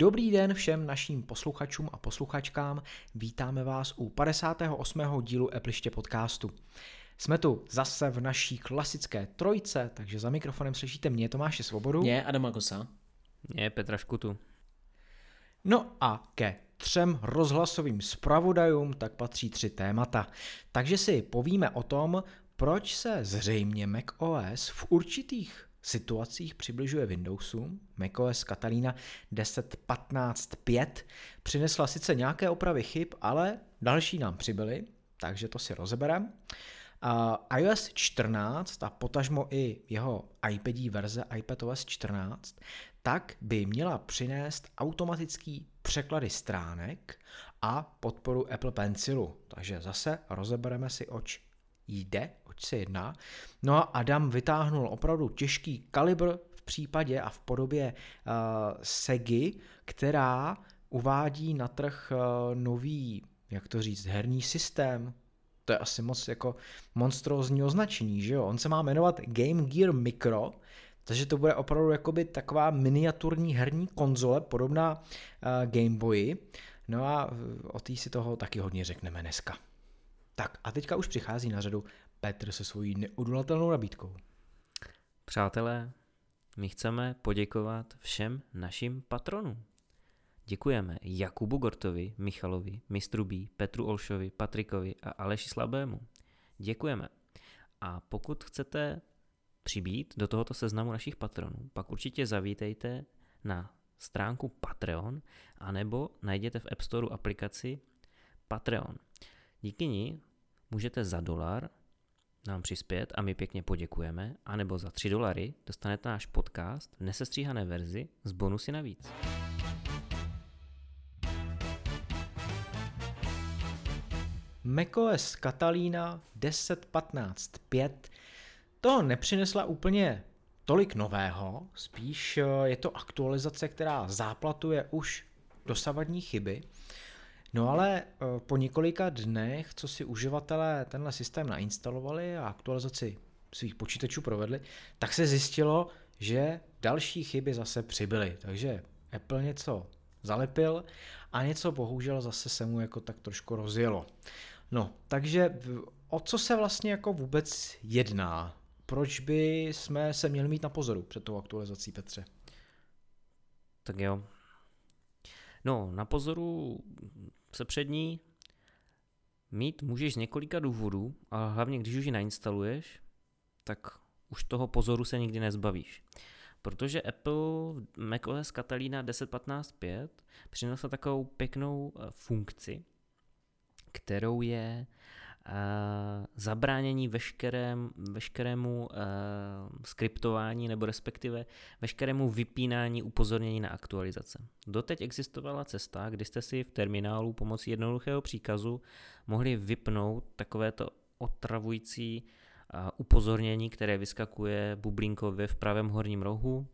Dobrý den všem našim posluchačům a posluchačkám. Vítáme vás u 58. dílu Epliště podcastu. Jsme tu zase v naší klasické trojce, takže za mikrofonem slyšíte mě, Tomáše Svobodu. Mě, Adama Kosa. Mě, Petra Škutu. No a ke třem rozhlasovým zpravodajům tak patří tři témata. Takže si povíme o tom, proč se zřejmě macOS v určitých situacích přibližuje Windowsu. macOS Catalina 10.15.5 přinesla sice nějaké opravy chyb, ale další nám přibyly, takže to si rozebereme. Uh, iOS 14 a potažmo i jeho iPadí verze iPadOS 14 tak by měla přinést automatický překlady stránek a podporu Apple Pencilu. Takže zase rozebereme si, oč jde, se jedná. No a Adam vytáhnul opravdu těžký kalibr v případě a v podobě uh, Segy, která uvádí na trh uh, nový, jak to říct, herní systém, to je asi moc jako monstrózní označení, že jo? On se má jmenovat Game Gear Micro, takže to bude opravdu jakoby taková miniaturní herní konzole, podobná uh, Game Boyi. No a o té si toho taky hodně řekneme dneska. Tak a teďka už přichází na řadu Petr se svojí neodolatelnou nabídkou. Přátelé, my chceme poděkovat všem našim patronům. Děkujeme Jakubu Gortovi, Michalovi, Mistru B, Petru Olšovi, Patrikovi a Aleši Slabému. Děkujeme. A pokud chcete přibít do tohoto seznamu našich patronů, pak určitě zavítejte na stránku Patreon, anebo najděte v App Store aplikaci Patreon. Díky ní můžete za dolar nám přispět a my pěkně poděkujeme, anebo za 3 dolary dostanete náš podcast v nesestříhané verzi s bonusy navíc. macOS Catalina 10.15.5 to nepřinesla úplně tolik nového, spíš eh, je to aktualizace, která záplatuje už dosavadní chyby. No ale eh, po několika dnech, co si uživatelé tenhle systém nainstalovali a aktualizaci svých počítačů provedli, tak se zjistilo, že další chyby zase přibyly. Takže Apple něco zalepil a něco bohužel zase se mu jako tak trošku rozjelo. No, takže o co se vlastně jako vůbec jedná? Proč by jsme se měli mít na pozoru před tou aktualizací, Petře? Tak jo. No, na pozoru se před ní mít můžeš z několika důvodů, ale hlavně když už ji nainstaluješ, tak už toho pozoru se nikdy nezbavíš. Protože Apple macOS Catalina 10.15.5 přinesla takovou pěknou eh, funkci, kterou je zabránění veškerém, veškerému uh, skriptování nebo respektive veškerému vypínání upozornění na aktualizace. Doteď existovala cesta, kdy jste si v terminálu pomocí jednoduchého příkazu mohli vypnout takovéto otravující uh, upozornění, které vyskakuje bublinkově v pravém horním rohu,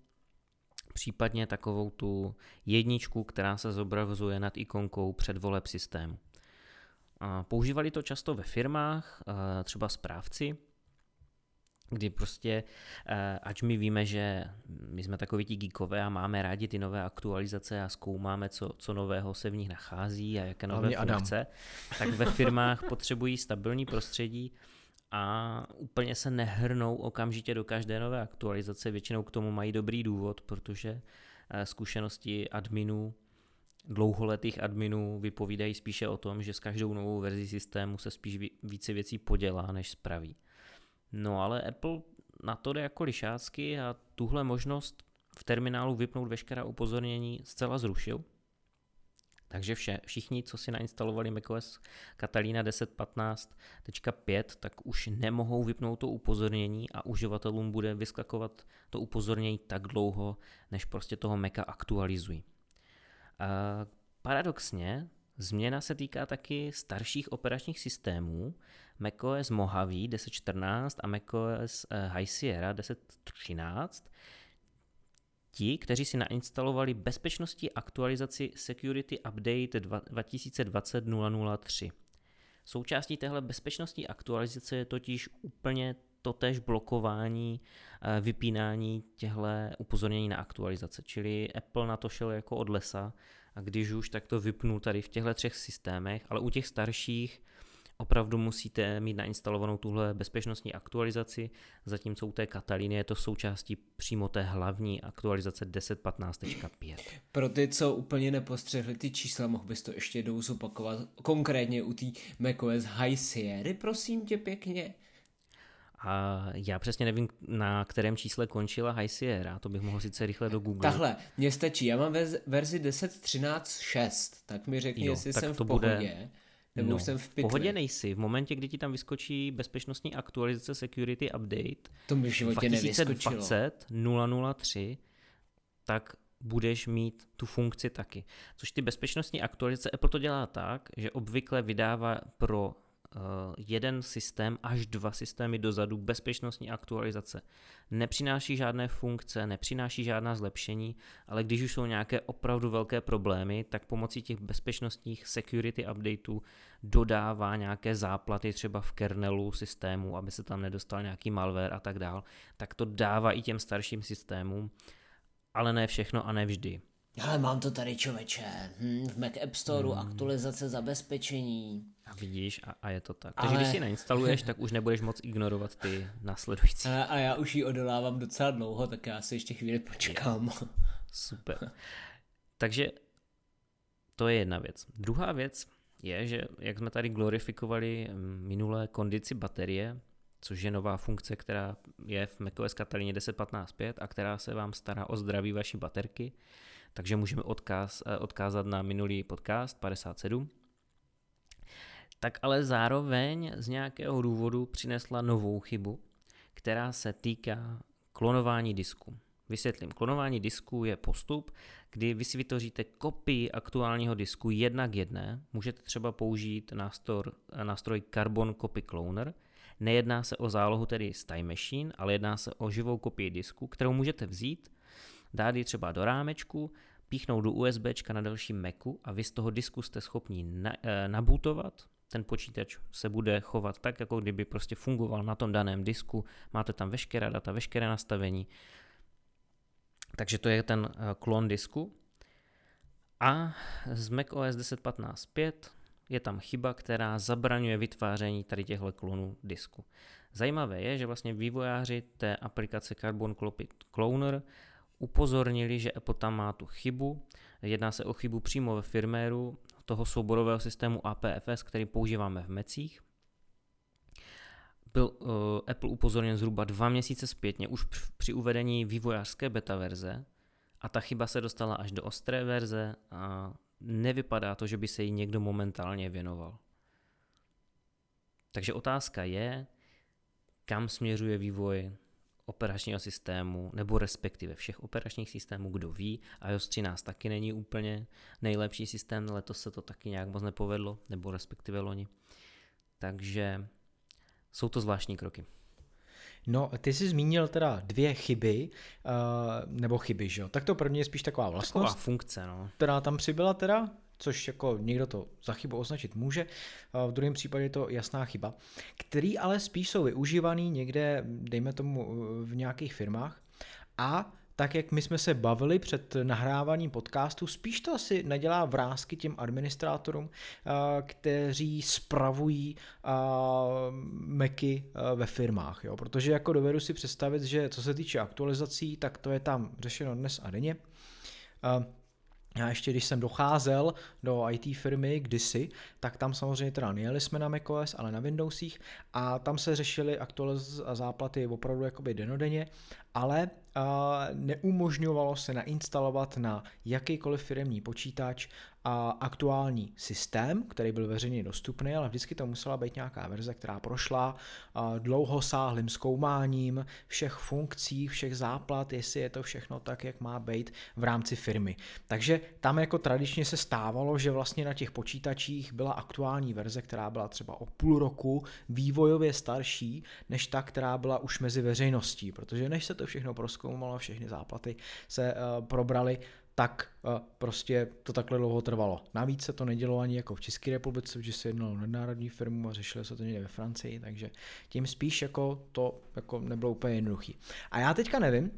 případně takovou tu jedničku, která se zobrazuje nad ikonkou předvoleb systému. Používali to často ve firmách, třeba správci, kdy prostě, ať my víme, že my jsme takoví ti geekové a máme rádi ty nové aktualizace a zkoumáme, co, co nového se v nich nachází a jaké nové funkce, Adam. tak ve firmách potřebují stabilní prostředí a úplně se nehrnou okamžitě do každé nové aktualizace. Většinou k tomu mají dobrý důvod, protože zkušenosti adminů dlouholetých adminů vypovídají spíše o tom, že s každou novou verzi systému se spíš více věcí podělá, než spraví. No ale Apple na to jde jako lišácky a tuhle možnost v terminálu vypnout veškerá upozornění zcela zrušil. Takže vše, všichni, co si nainstalovali macOS Catalina 10.15.5, tak už nemohou vypnout to upozornění a uživatelům bude vyskakovat to upozornění tak dlouho, než prostě toho Maca aktualizují. Paradoxně, změna se týká taky starších operačních systémů, macOS Mojave 10.14 a macOS eh, High Sierra 10.13. Ti, kteří si nainstalovali bezpečnostní aktualizaci Security Update 2020.003. Součástí téhle bezpečnostní aktualizace je totiž úplně totež blokování, eh, vypínání těchto upozornění na aktualizace. Čili Apple na to šel jako od lesa a když už, tak to vypnul tady v těchto třech systémech, ale u těch starších opravdu musíte mít nainstalovanou tuhle bezpečnostní aktualizaci, zatímco u té Katalíny je to součástí přímo té hlavní aktualizace 10.15.5. Pro ty, co úplně nepostřehli ty čísla, mohl bys to ještě jednou zopakovat, konkrétně u té macOS High Sierra, prosím tě pěkně. A já přesně nevím, na kterém čísle končila High Sierra, to bych mohl sice rychle do Google. Tahle, mně stačí, já mám verzi 10.13.6, tak mi řekni, jo, jestli jsem v pohodě. Bude nebo no, už jsem v pytli. pohodě nejsi. V momentě, kdy ti tam vyskočí bezpečnostní aktualizace Security Update to mi v životě 2020 003, tak budeš mít tu funkci taky. Což ty bezpečnostní aktualizace, Apple to dělá tak, že obvykle vydává pro jeden systém až dva systémy dozadu bezpečnostní aktualizace. Nepřináší žádné funkce, nepřináší žádná zlepšení, ale když už jsou nějaké opravdu velké problémy, tak pomocí těch bezpečnostních security updateů dodává nějaké záplaty třeba v kernelu systému, aby se tam nedostal nějaký malware a tak dál, tak to dává i těm starším systémům, ale ne všechno a ne vždy. Ale mám to tady člověče, hm, v Mac App Store hmm. aktualizace zabezpečení. A vidíš, a, a je to tak. Takže Ale... když si nainstaluješ, tak už nebudeš moc ignorovat ty následující. A, a já už ji odolávám docela dlouho, tak já si ještě chvíli počkám. Super. Takže to je jedna věc. Druhá věc je, že jak jsme tady glorifikovali minulé kondici baterie, což je nová funkce, která je v macOS Katalině 10.15.5 a která se vám stará o zdraví vaší baterky, takže můžeme odkaz, eh, odkázat na minulý podcast 57. Tak ale zároveň z nějakého důvodu přinesla novou chybu, která se týká klonování disku. Vysvětlím, klonování disku je postup, kdy vy si vytvoříte kopii aktuálního disku jedna k jedné. Můžete třeba použít nástroj, nástroj Carbon Copy Cloner. Nejedná se o zálohu tedy z Time Machine, ale jedná se o živou kopii disku, kterou můžete vzít dát ji třeba do rámečku, píchnout do USB na dalším Macu a vy z toho disku jste schopni na, e, nabootovat, ten počítač se bude chovat tak, jako kdyby prostě fungoval na tom daném disku, máte tam veškerá data, veškeré nastavení, takže to je ten eh, klon disku. A z macOS 10.15.5 je tam chyba, která zabraňuje vytváření tady těchto klonů disku. Zajímavé je, že vlastně vývojáři té aplikace Carbon Cloner upozornili, že Apple tam má tu chybu. Jedná se o chybu přímo ve firméru toho souborového systému APFS, který používáme v mecích. Byl uh, Apple upozorněn zhruba dva měsíce zpětně už při uvedení vývojářské beta verze a ta chyba se dostala až do ostré verze a nevypadá to, že by se jí někdo momentálně věnoval. Takže otázka je, kam směřuje vývoj operačního systému, nebo respektive všech operačních systémů, kdo ví. iOS 13 taky není úplně nejlepší systém, letos se to taky nějak moc nepovedlo, nebo respektive loni. Takže jsou to zvláštní kroky. No, ty jsi zmínil teda dvě chyby, uh, nebo chyby, že jo? Tak to první je spíš taková vlastnost. Taková funkce, no. Která tam přibyla teda, což jako někdo to za chybu označit může, v druhém případě je to jasná chyba, který ale spíš jsou využívaný někde, dejme tomu, v nějakých firmách a tak jak my jsme se bavili před nahráváním podcastu, spíš to asi nedělá vrázky těm administrátorům, kteří spravují Macy ve firmách, jo? protože jako dovedu si představit, že co se týče aktualizací, tak to je tam řešeno dnes a denně. Já ještě, když jsem docházel do IT firmy kdysi, tak tam samozřejmě teda nejeli jsme na macOS, ale na Windowsích. A tam se řešily aktualizace a záplaty opravdu jakoby denodenně, ale uh, neumožňovalo se nainstalovat na jakýkoliv firmní počítač a aktuální systém, který byl veřejně dostupný, ale vždycky to musela být nějaká verze, která prošla dlouhosáhlým zkoumáním všech funkcí, všech záplat, jestli je to všechno tak, jak má být v rámci firmy. Takže tam jako tradičně se stávalo, že vlastně na těch počítačích byla aktuální verze, která byla třeba o půl roku vývojově starší, než ta, která byla už mezi veřejností, protože než se to všechno proskoumalo, všechny záplaty se uh, probrali, tak uh, prostě to takhle dlouho trvalo. Navíc se to nedělo ani jako v České republice, protože se jednalo o nadnárodní firmu a řešilo se to někde ve Francii, takže tím spíš jako to jako nebylo úplně jednoduchý. A já teďka nevím,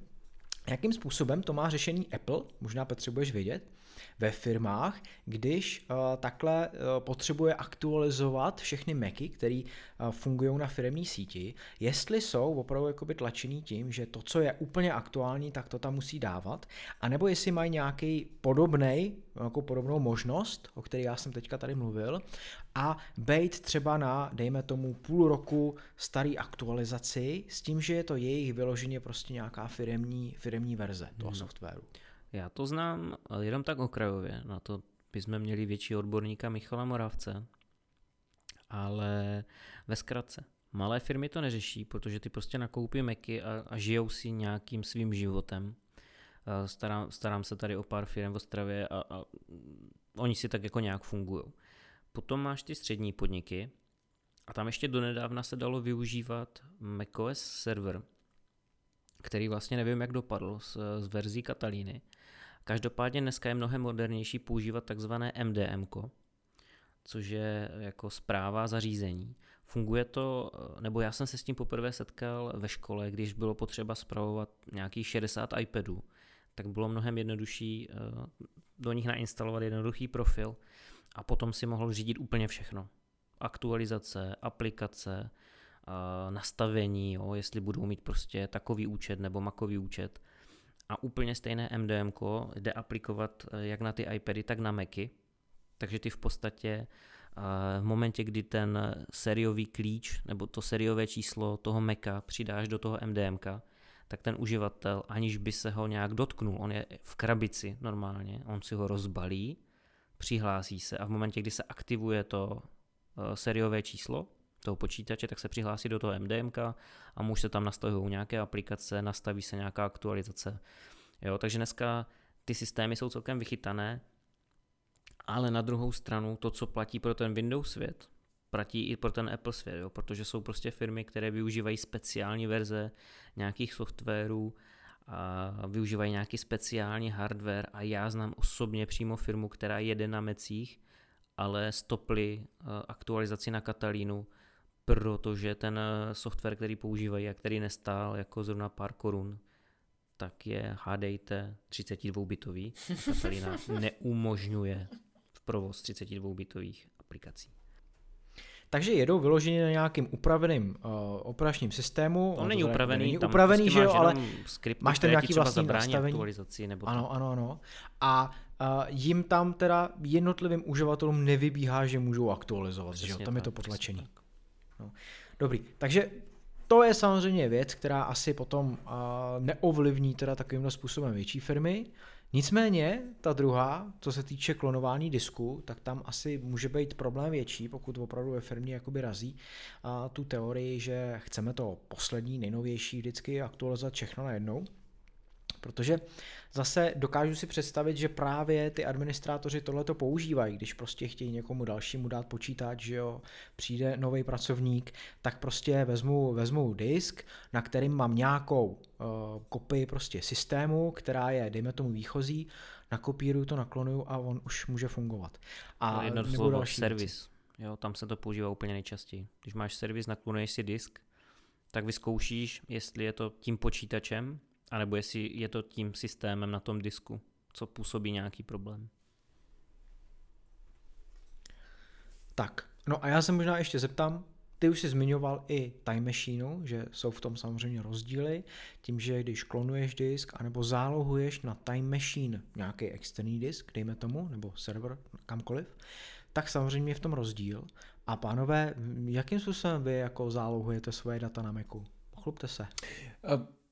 jakým způsobem to má řešení Apple, možná Petře budeš vědět, ve firmách, když uh, takhle uh, potřebuje aktualizovat všechny Macy, které uh, fungují na firmní síti, jestli jsou opravdu jakoby tlačený tím, že to, co je úplně aktuální, tak to tam musí dávat, anebo jestli mají nějaký podobný, jako podobnou možnost, o které já jsem teďka tady mluvil, a být třeba na, dejme tomu, půl roku starý aktualizaci s tím, že je to jejich vyloženě prostě nějaká firemní, firemní verze toho hmm. softwaru. Já to znám jenom tak okrajově, na to bychom měli větší odborníka Michala Moravce, ale ve zkratce. Malé firmy to neřeší, protože ty prostě nakoupí meky a, a žijou si nějakým svým životem. Starám, starám se tady o pár firm v Ostravě a, a oni si tak jako nějak fungují. Potom máš ty střední podniky a tam ještě donedávna se dalo využívat macOS server, který vlastně nevím, jak dopadl z, z verzí Katalíny, Každopádně dneska je mnohem modernější používat takzvané MDM, což je jako zpráva zařízení. Funguje to, nebo já jsem se s tím poprvé setkal ve škole, když bylo potřeba zpravovat nějakých 60 iPadů, tak bylo mnohem jednodušší eh, do nich nainstalovat jednoduchý profil a potom si mohl řídit úplně všechno. Aktualizace, aplikace, eh, nastavení, jo, jestli budou mít prostě takový účet nebo makový účet a úplně stejné MDM jde aplikovat eh, jak na ty iPady, tak na Macy. Takže ty v podstatě eh, v momentě, kdy ten sériový klíč nebo to sériové číslo toho Maca přidáš do toho MDM, tak ten uživatel, aniž by se ho nějak dotknul, on je v krabici normálně, on si ho rozbalí, přihlásí se a v momentě, kdy se aktivuje to eh, sériové číslo, toho počítače, tak se přihlásí do toho MDMK a může se tam nastavují nějaké aplikace, nastaví se nějaká aktualizace. Jo, takže dneska ty systémy jsou celkem vychytané, ale na druhou stranu to, co platí pro ten Windows svět, platí i pro ten Apple svět, jo, protože jsou prostě firmy, které využívají speciální verze nějakých softwarů, a využívají nějaký speciální hardware a já znám osobně přímo firmu, která jede na mecích, ale stopli eh, aktualizaci na Katalínu, protože ten eh, software, který používají a který nestál jako zrovna pár korun, tak je hádejte 32-bitový. Katalina neumožňuje v provoz 32-bitových aplikací. Takže jedou vyloženě na nějakým upraveným uh, operačním systému. To není upravený, není tam upravený, prostě že jo, ale skripty, máš tam nějaký vlastní nastavení. aktualizaci nebo ano, ano, ano. A uh, jim tam teda jednotlivým uživatelům nevybíhá, že můžou aktualizovat, že jo, tam tak, je to potlačení. No. Dobrý, takže to je samozřejmě věc, která asi potom uh, neovlivní teda takovýmhle způsobem větší firmy. Nicméně ta druhá, co se týče klonování disku, tak tam asi může být problém větší, pokud opravdu ve firmě jakoby razí a tu teorii, že chceme to poslední, nejnovější vždycky aktualizovat všechno najednou. Protože zase dokážu si představit, že právě ty administrátoři tohleto používají, když prostě chtějí někomu dalšímu dát počítač, že jo, přijde nový pracovník, tak prostě vezmu, vezmu disk, na kterým mám nějakou uh, kopii prostě systému, která je, dejme tomu, výchozí, nakopíruju to, naklonuju a on už může fungovat. A no, jedno slovo, servis. Jo, tam se to používá úplně nejčastěji. Když máš servis, naklonuješ si disk, tak vyzkoušíš, jestli je to tím počítačem, anebo jestli je to tím systémem na tom disku, co působí nějaký problém. Tak, no a já se možná ještě zeptám, ty už jsi zmiňoval i Time Machine, že jsou v tom samozřejmě rozdíly, tím, že když klonuješ disk, anebo zálohuješ na Time Machine nějaký externí disk, dejme tomu, nebo server, kamkoliv, tak samozřejmě je v tom rozdíl. A pánové, jakým způsobem vy jako zálohujete svoje data na Macu? Pochlupte se.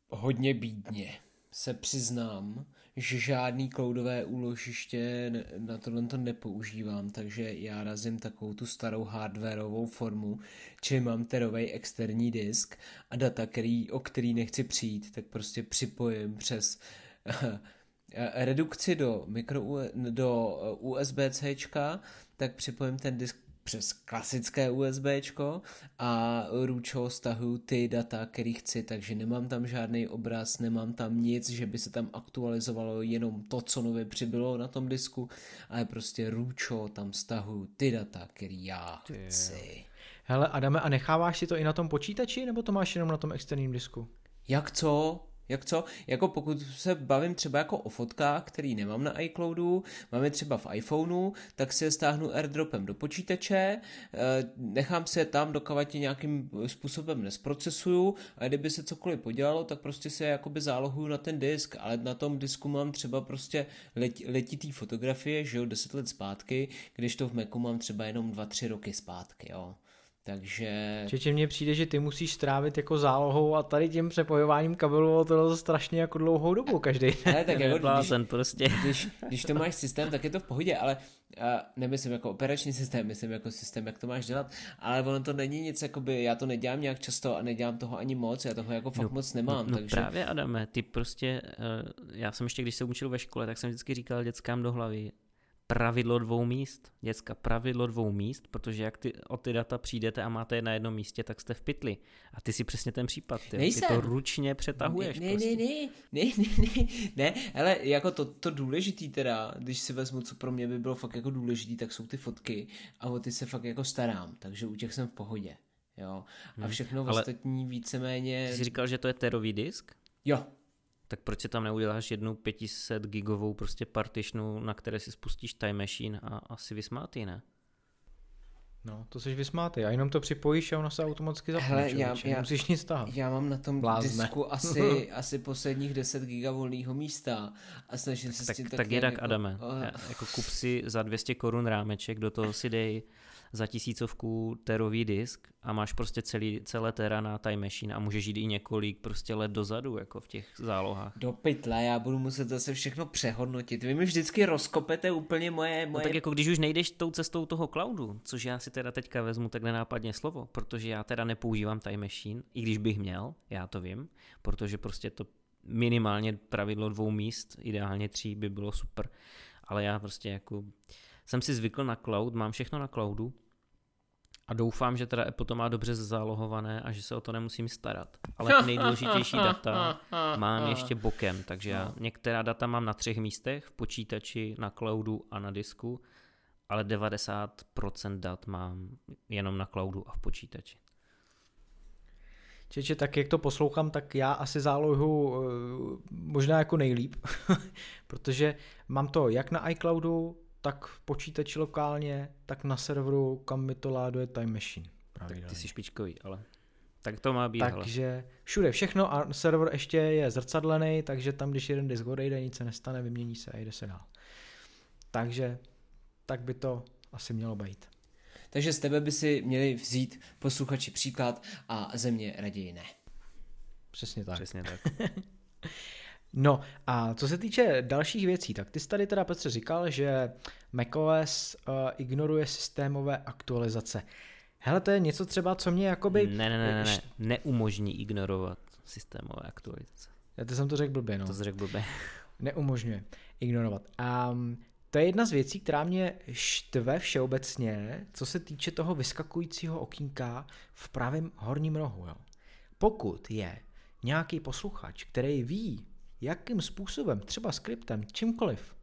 Hodně bídně se přiznám, že žádný cloudové úložiště na tohle to nepoužívám, takže já razím takovou tu starou hardwareovou formu, čili mám terový externí disk a data, který, o který nechci přijít, tak prostě připojím přes redukci do, mikro, do USB-C, tak připojím ten disk přes klasické USB a ručo stahuju ty data, který chci, takže nemám tam žádný obraz, nemám tam nic, že by se tam aktualizovalo jenom to, co nově přibylo na tom disku, ale prostě ručo tam stahuju ty data, který já chci. Hele, Adame, a necháváš si to i na tom počítači, nebo to máš jenom na tom externím disku? Jak co? Jak co? Jako pokud se bavím třeba jako o fotkách, který nemám na iCloudu, mám je třeba v iPhoneu, tak si je stáhnu airdropem do počítače, eh, nechám si je tam, dokud je nějakým způsobem nesprocesuju a kdyby se cokoliv podělalo, tak prostě se jakoby zálohuju na ten disk, ale na tom disku mám třeba prostě let, letitý fotografie, že jo, 10 let zpátky, když to v Macu mám třeba jenom 2-3 roky zpátky, jo. Takže... Čiže mně přijde, že ty musíš strávit jako zálohou a tady tím přepojováním kabelů to strašně jako dlouhou dobu každý Ne, tak jako, když, prostě. Když, když, to máš systém, tak je to v pohodě, ale a nemyslím jako operační systém, myslím jako systém, jak to máš dělat, ale ono to není nic, jakoby, já to nedělám nějak často a nedělám toho ani moc, já toho jako fakt no, moc nemám. No, no takže... právě Adame, ty prostě, uh, já jsem ještě, když se učil ve škole, tak jsem vždycky říkal dětskám do hlavy, pravidlo dvou míst. Děcka, pravidlo dvou míst, protože jak ty, o ty data přijdete a máte je na jednom místě, tak jste v pytli. A ty si přesně ten případ, ty, ty to ručně přetahuješ. Ne, prostě. ne, ne, ne, ne, ne, ne, ale jako to, to důležitý teda, když si vezmu, co pro mě by bylo fakt jako důležitý, tak jsou ty fotky a o ty se fakt jako starám, takže u těch jsem v pohodě. Jo. A hmm. všechno hmm, ostatní víceméně... Ty jsi říkal, že to je terový disk? Jo, tak proč si tam neuděláš jednu 500 gigovou prostě partitionu, na které si spustíš Time Machine a asi vysmátý, ne? No, to jsi vysmátý a jenom to připojíš a ono se automaticky zapne, Hele, já, já, musíš nic tahat. Já mám na tom Blázne. disku asi, asi posledních 10 giga volného místa a snažím se tak, s tím tak, tak je tak, jako, Adame, oh. jako kup si za 200 korun rámeček, do toho si dej za tisícovku terový disk a máš prostě celý, celé tera na Time Machine a můžeš jít i několik prostě let dozadu jako v těch zálohách. Do pytle, já budu muset zase všechno přehodnotit. Vy mi vždycky rozkopete úplně moje... moje... No tak jako když už nejdeš tou cestou toho cloudu, což já si teda teďka vezmu tak nenápadně slovo, protože já teda nepoužívám Time Machine, i když bych měl, já to vím, protože prostě to minimálně pravidlo dvou míst, ideálně tří by bylo super, ale já prostě jako jsem si zvykl na cloud, mám všechno na cloudu a doufám, že teda Apple to má dobře zálohované a že se o to nemusím starat. Ale ty nejdůležitější data mám ještě bokem, takže já některá data mám na třech místech, v počítači, na cloudu a na disku, ale 90% dat mám jenom na cloudu a v počítači. Čeče, tak jak to poslouchám, tak já asi zálohu eh, možná jako nejlíp, protože mám to jak na iCloudu, tak v počítači lokálně, tak na serveru, kam mi to láduje Time Machine. Tak ty jsi špičkový, ale tak to má být. Takže ale. všude všechno a server ještě je zrcadlený, takže tam, když jeden disk odejde, nic se nestane, vymění se a jde se dál. Takže tak by to asi mělo být. Takže z tebe by si měli vzít posluchači příklad a země raději ne. Přesně tak. Přesně tak. No a co se týče dalších věcí, tak ty jsi tady teda Petře říkal, že macOS uh, ignoruje systémové aktualizace. Hele, to je něco třeba, co mě jakoby... Ne, ne, ne, ne, ne. neumožní ignorovat systémové aktualizace. Já to jsem to řekl blbě, no. To jsi řekl blbě. Neumožňuje ignorovat. Um, to je jedna z věcí, která mě štve všeobecně, co se týče toho vyskakujícího okýnka v pravém horním rohu. Jo. Pokud je nějaký posluchač, který ví, jakým způsobem, třeba skriptem, čímkoliv,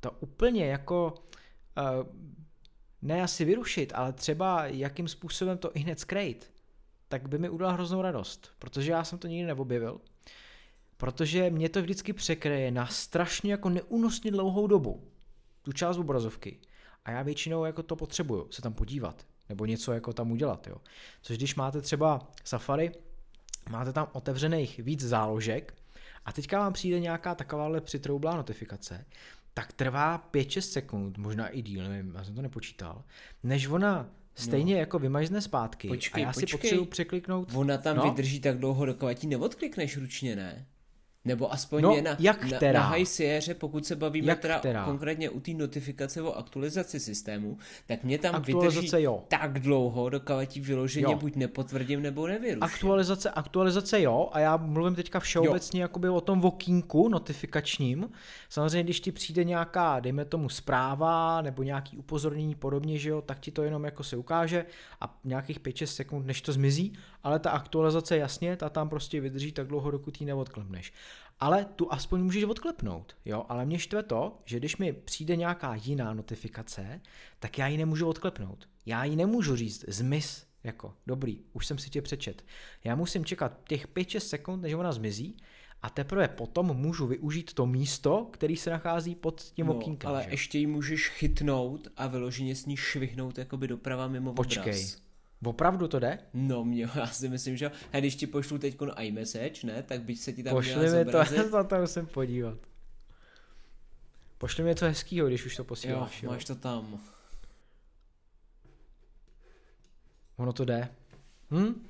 to úplně jako uh, ne asi vyrušit, ale třeba jakým způsobem to i hned skrejt, tak by mi udělal hroznou radost, protože já jsem to nikdy neobjevil, protože mě to vždycky překreje na strašně jako neúnosně dlouhou dobu, tu část obrazovky. A já většinou jako to potřebuju, se tam podívat, nebo něco jako tam udělat, jo. Což když máte třeba Safari, máte tam otevřených víc záložek, a teďka vám přijde nějaká takováhle přitroublá notifikace, tak trvá 5-6 sekund, možná i díl, nevím, já jsem to nepočítal, než ona stejně no. jako vymažne zpátky počkej, a já počkej. si potřebuji překliknout. Ona tam no? vydrží tak dlouho, dokud ti neodklikneš ručně, ne? Nebo aspoň No, je na, jak na, která? na High Sierra, pokud se bavíme Jak teda která? konkrétně u té notifikace o aktualizaci systému, tak mě tam Aktualizace vydrží jo. tak dlouho, dokud ti vyloženě Jo. buď nepotvrdím, nebo nevyruším. Aktualizace, aktualizace jo, a já mluvím teďka všeobecně jakoby o tom okýnku notifikačním. Samozřejmě, když ti přijde nějaká, dejme tomu, zpráva nebo nějaký upozornění podobně, že jo, tak ti to jenom jako se ukáže a nějakých 5-6 sekund, než to zmizí, ale ta aktualizace jasně, ta tam prostě vydrží tak dlouho, dokud ji neodklepneš. Ale tu aspoň můžeš odklepnout, jo, ale mě štve to, že když mi přijde nějaká jiná notifikace, tak já ji nemůžu odklepnout. Já ji nemůžu říct, zmiz, jako, dobrý, už jsem si tě přečet. Já musím čekat těch 5-6 sekund, než ona zmizí a teprve potom můžu využít to místo, který se nachází pod tím no, okýnkem. ale že? ještě ji můžeš chytnout a vyloženě s ní švihnout jakoby doprava mimo Počkej, obraz. Opravdu to jde? No, mě, já si myslím, že jo. A když ti pošlu teď iMessage, ne, tak byť se ti tam Pošli mi to, na to musím podívat. Pošli mi něco hezkýho, když už to Jo, posíláš. Jo, máš to tam. Ono to jde. Hm?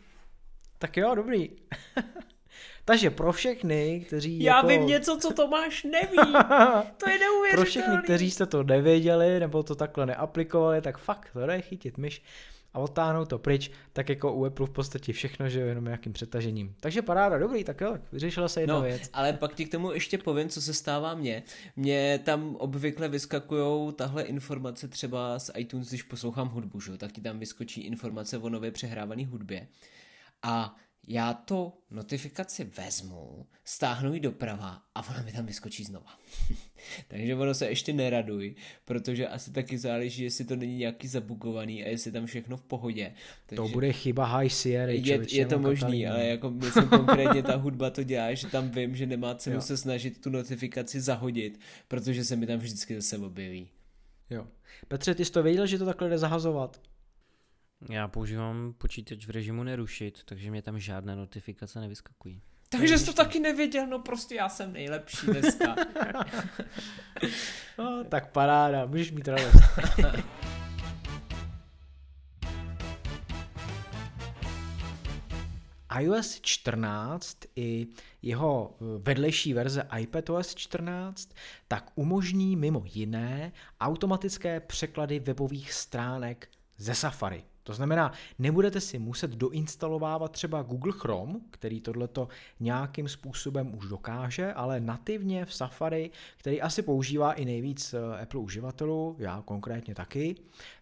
Tak jo, dobrý. Takže pro všechny, kteří Já jako... vím něco, co Tomáš neví. To je neuvěřitelný. Pro všechny, kteří jste to nevěděli nebo to takhle neaplikovali, tak fakt to jde chytit myš a odtáhnout to pryč, tak jako u Apple v podstatě všechno, že jo, jenom nějakým přetažením. Takže paráda, dobrý, tak jo, vyřešila se jedna No, věc. ale pak ti k tomu ještě povím, co se stává mně. Mně tam obvykle vyskakují tahle informace třeba z iTunes, když poslouchám hudbu, že? jo, tak ti tam vyskočí informace o nově přehrávané hudbě. A já to notifikaci vezmu, stáhnu ji doprava a ona mi tam vyskočí znova. Takže ono se ještě neraduj, protože asi taky záleží, jestli to není nějaký zabugovaný a jestli tam všechno v pohodě. Takže To bude chyba High Sierra. je, je to možný, ale jako myslím konkrétně ta hudba to dělá, že tam vím, že nemá cenu Jo. se snažit tu notifikaci zahodit, protože se mi tam vždycky zase objeví. Jo. Petře, ty jsi to věděl, že to takhle jde zahazovat? Já používám počítač v režimu nerušit, takže mě tam žádné notifikace nevyskakují. Takže jsi to taky nevěděl, no prostě já jsem nejlepší dneska. No, tak paráda, můžeš mít radost. iOS 14 i jeho eh, vedlejší verze iPadOS 14 tak umožní mimo jiné automatické překlady webových stránek ze Safari. To znamená, nebudete si muset doinstalovávat třeba Google Chrome, který tohleto nějakým způsobem už dokáže, ale nativně v Safari, který asi používá i nejvíc eh, Apple uživatelů, já konkrétně taky,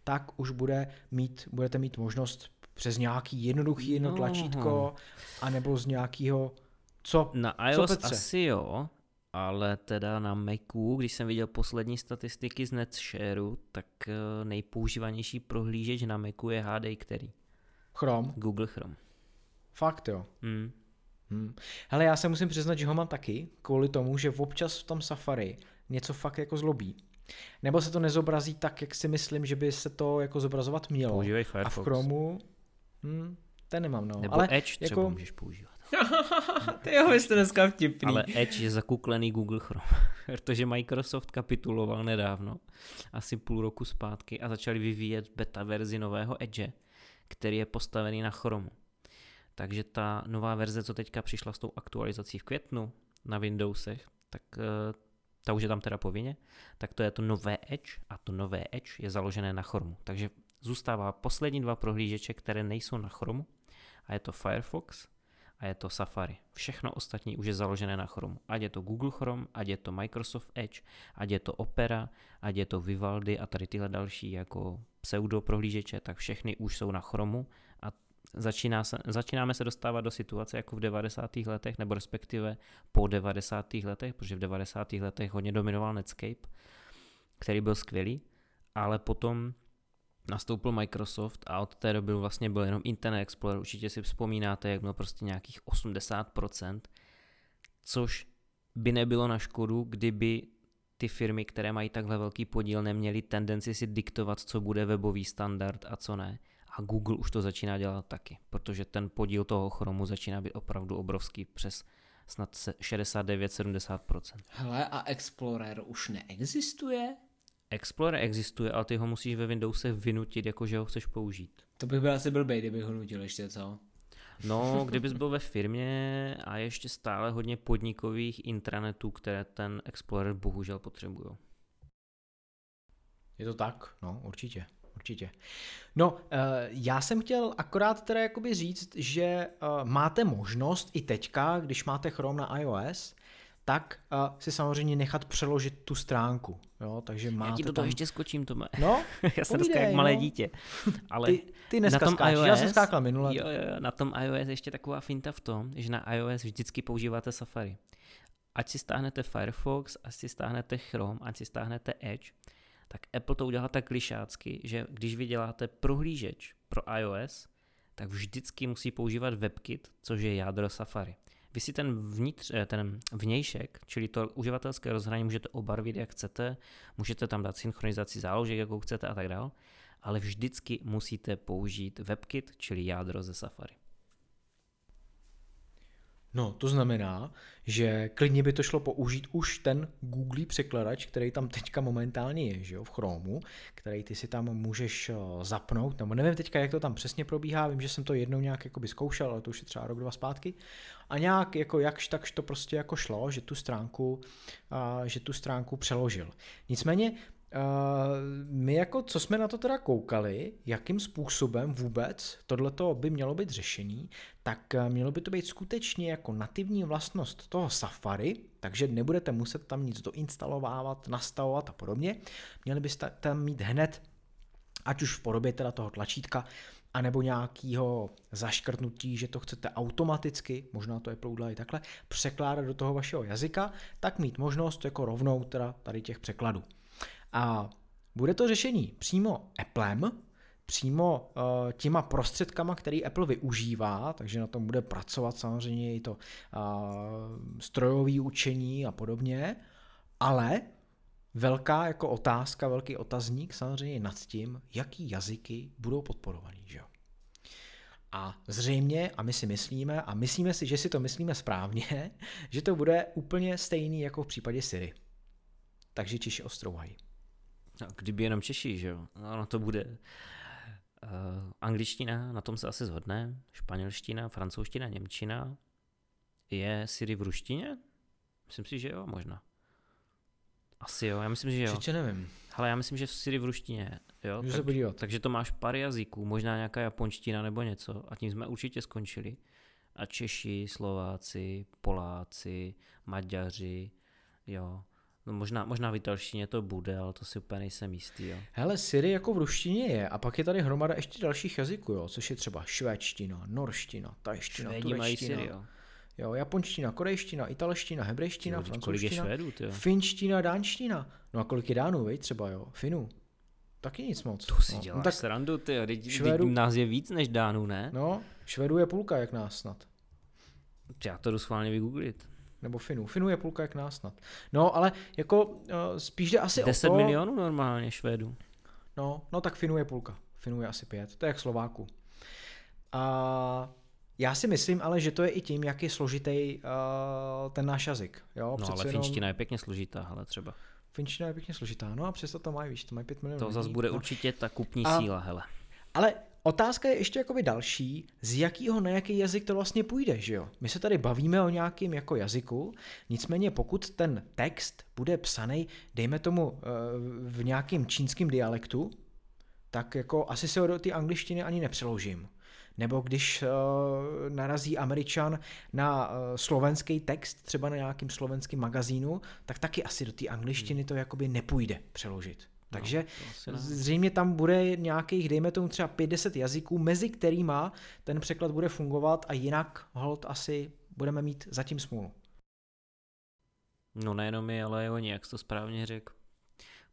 tak už bude mít, budete mít možnost přes nějaký jednoduchý jedno No. tlačítko, anebo z nějakého, co? Na Co, iOS Petře? asi jo, ale teda na Macu, když jsem viděl poslední statistiky z NetShareu, tak eh, nejpoužívanější prohlížeč na Macu je HD, který? Chrome? Google Chrome. Fakt jo. Hmm. Hmm. Hele, já se musím přiznat, že ho mám taky, kvůli tomu, že občas v tom Safari něco fakt jako zlobí. Nebo se to nezobrazí tak, jak si myslím, že by se to jako zobrazovat mělo. Používej A v Firefox. Chromu, hm, ten nemám, no. Nebo Ale Edge třeba jako- můžeš používat. Ty jo, jste dneska vtipný. Ale Edge je zakuklený Google Chrome, protože Microsoft kapituloval nedávno, asi půl roku zpátky a začali vyvíjet beta verzi nového Edge, který je postavený na Chromu. Takže ta nová verze, co teďka přišla s tou aktualizací v květnu na Windowsech, tak eh, ta už je tam teda povinně, tak to je to nové Edge a to nové Edge je založené na Chromu. Takže zůstává poslední dva prohlížeče, které nejsou na Chromu a je to Firefox a je to Safari. Všechno ostatní už je založené na Chromu. Ať je to Google Chrome, ať je to Microsoft Edge, ať je to Opera, ať je to Vivaldi a tady tyhle další jako pseudo prohlížeče, tak všechny už jsou na Chromu a začíná se, začínáme se dostávat do situace jako v 90. letech, nebo respektive po 90. letech, protože v 90. letech hodně dominoval Netscape, který byl skvělý, ale potom nastoupil Microsoft a od té doby vlastně byl jenom Internet Explorer. Určitě si vzpomínáte, jak měl prostě nějakých 80%, což by nebylo na škodu, kdyby ty firmy, které mají takhle velký podíl, neměly tendenci si diktovat, co bude webový standard a co ne. A Google už to začíná dělat taky, protože ten podíl toho Chromu začíná být opravdu obrovský, přes snad se- 69-70%. Hele, a Explorer už neexistuje? Explorer existuje, ale ty ho musíš ve Windowsech vynutit, jakože ho chceš použít. To bych byl asi blbej, kdybych ho nutil ještě, co? No, kdybys byl ve firmě a ještě stále hodně podnikových intranetů, které ten Explorer bohužel potřebují. Je to tak? No, určitě. Určitě. No, eh, já jsem chtěl akorát teda jakoby říct, že eh, máte možnost i teďka, když máte Chrome na iOS, tak uh, si samozřejmě nechat přeložit tu stránku. Jo, takže máte Já ti do toho tam... ještě skočím, Tome. No, Já jsem dneska jak malé no. dítě. Ale ty, ty dneska na tom skáčeš, iOS, já jsem skákal minule. Jo, jo, na tom iOS ještě taková finta v tom, že na iOS vždycky používáte Safari. Ať si stáhnete Firefox, ať si stáhnete Chrome, ať si stáhnete Edge, tak Apple to udělá tak klišácky, že když vy děláte prohlížeč pro iOS, tak vždycky musí používat WebKit, což je jádro Safari. Vy si ten, vnitř, eh, ten vnějšek, čili to uživatelské rozhraní můžete obarvit, jak chcete, můžete tam dát synchronizaci záložek, jakou chcete a tak dále, ale vždycky musíte použít WebKit, čili jádro ze Safari. No, to znamená, že klidně by to šlo použít už ten Google překladač, který tam teďka momentálně je, že jo, v Chromu, který ty si tam můžeš eh, zapnout, nebo nevím teďka, jak to tam přesně probíhá, vím, že jsem to jednou nějak jakoby zkoušel, ale to už je třeba rok, dva zpátky, a nějak jako jakž takž to prostě jako šlo, že tu stránku, že tu stránku přeložil. Nicméně my jako, co jsme na to teda koukali, jakým způsobem vůbec tohleto by mělo být řešení, tak mělo by to být skutečně jako nativní vlastnost toho Safari, takže nebudete muset tam nic doinstalovávat, nastavovat a podobně. Měli byste tam mít hned, ať už v podobě teda toho tlačítka, anebo nějakého zaškrtnutí, že to chcete automaticky, možná to je ploudla i takhle, překládat do toho vašeho jazyka, tak mít možnost jako rovnou teda tady těch překladů. A bude to řešení přímo Applem, přímo uh, těma prostředkama, který Apple využívá, takže na tom bude pracovat samozřejmě i to uh, strojové učení a podobně, ale velká jako otázka, velký otazník samozřejmě nad tím, jaký jazyky budou podporovaný. Že? A zřejmě, a my si myslíme, a myslíme si, že si to myslíme správně, že to bude úplně stejný jako v případě Siri. Takže Češi ostrouhají. No, kdyby jenom Češi, že jo? No, no to bude. Uh, angličtina, na tom se asi zhodne. Španělština, francouzština, němčina. Je Siri v ruštině? Myslím si, že jo, možná. Asi jo, já myslím, že jo. Přeče nevím. Ale já myslím, že v Siri v ruštině, jo. tak, se podívat. Takže to máš pár jazyků, možná nějaká japonština nebo něco a tím jsme určitě skončili. A Češi, Slováci, Poláci, Maďaři, jo. No možná, možná v italštině to bude, ale to si úplně nejsem jistý. Jo. Hele, Siri jako v ruštině je a pak je tady hromada ještě dalších jazyků, jo, což je třeba švédština, norština, tajština, Švédi mají Siri, jo. Jo, japonština, korejština, italština, hebrejština, jo, francouzština, Švédů, finština, dánština. No a kolik je Dánů, vej, třeba jo, Finů. Taky nic moc. To si no. děláš no, tak srandu, ty, teď, švédu... teď nás je víc než Dánů, ne? No, Švédů je půlka jak nás snad. Já to jdu schválně vygooglit. Nebo Finů. Finů je půlka jak nás snad. No, ale jako uh, spíš jde asi 10 o to... milionů normálně Švédů. No, no tak Finů je půlka. Finů je asi pět. To je jak Slováku. A já si myslím ale, že to je i tím, jak je složitý uh, ten náš jazyk. Jo? No ale jenom... finština je pěkně složitá, ale třeba. Finština je pěkně složitá, no a přesto to mají, víš, to mají 5 milionů. To zase bude no. určitě ta kupní a, síla, hele. Ale otázka je ještě jakoby další, z jakého na jaký jazyk to vlastně půjde, že jo? My se tady bavíme o nějakým jako jazyku, nicméně pokud ten text bude psaný, dejme tomu uh, v nějakým čínském dialektu, tak jako asi se ho do té angličtiny ani nepřeložím. Nebo když uh, narazí Američan na uh, slovenský text, třeba na nějakým slovenským magazínu, tak taky asi do té angličtiny to jakoby nepůjde přeložit. Takže no, zřejmě tam bude nějakých, dejme tomu třeba 50 jazyků, mezi kterými ten překlad bude fungovat a jinak hold asi budeme mít zatím smůlu. No nejenom my, ale i oni, jak jsi to správně řekl.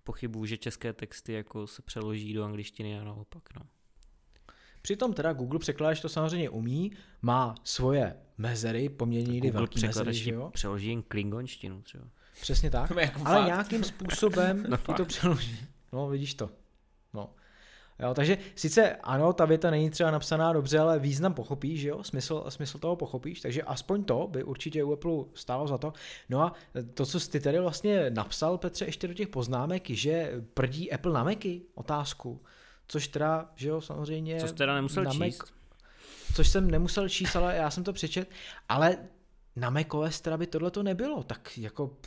Pochybuju, že české texty jako se přeloží do angličtiny a naopak. No. Přitom teda Google překladač to samozřejmě umí, má svoje mezery, poměrně někdy velký mezery, že jo? přeloží jen klingonštinu třeba. Přesně tak, jako ale fakt. nějakým způsobem no, ti to přeloží. No, vidíš to. No. Jo, takže sice ano, ta věta není třeba napsaná dobře, ale význam pochopíš, jo? Smysl, smysl toho pochopíš, takže aspoň to by určitě u Apple stálo za to. No a to, co jsi tady vlastně napsal, Petře, ještě do těch poznámek, že prdí Apple na Macy, otázku. Což teda, že jo, samozřejmě... Co jsi teda nemusel na číst? Mac, což jsem nemusel číst, ale já jsem to přečet, ale na macOS teda by tohle to nebylo, tak jako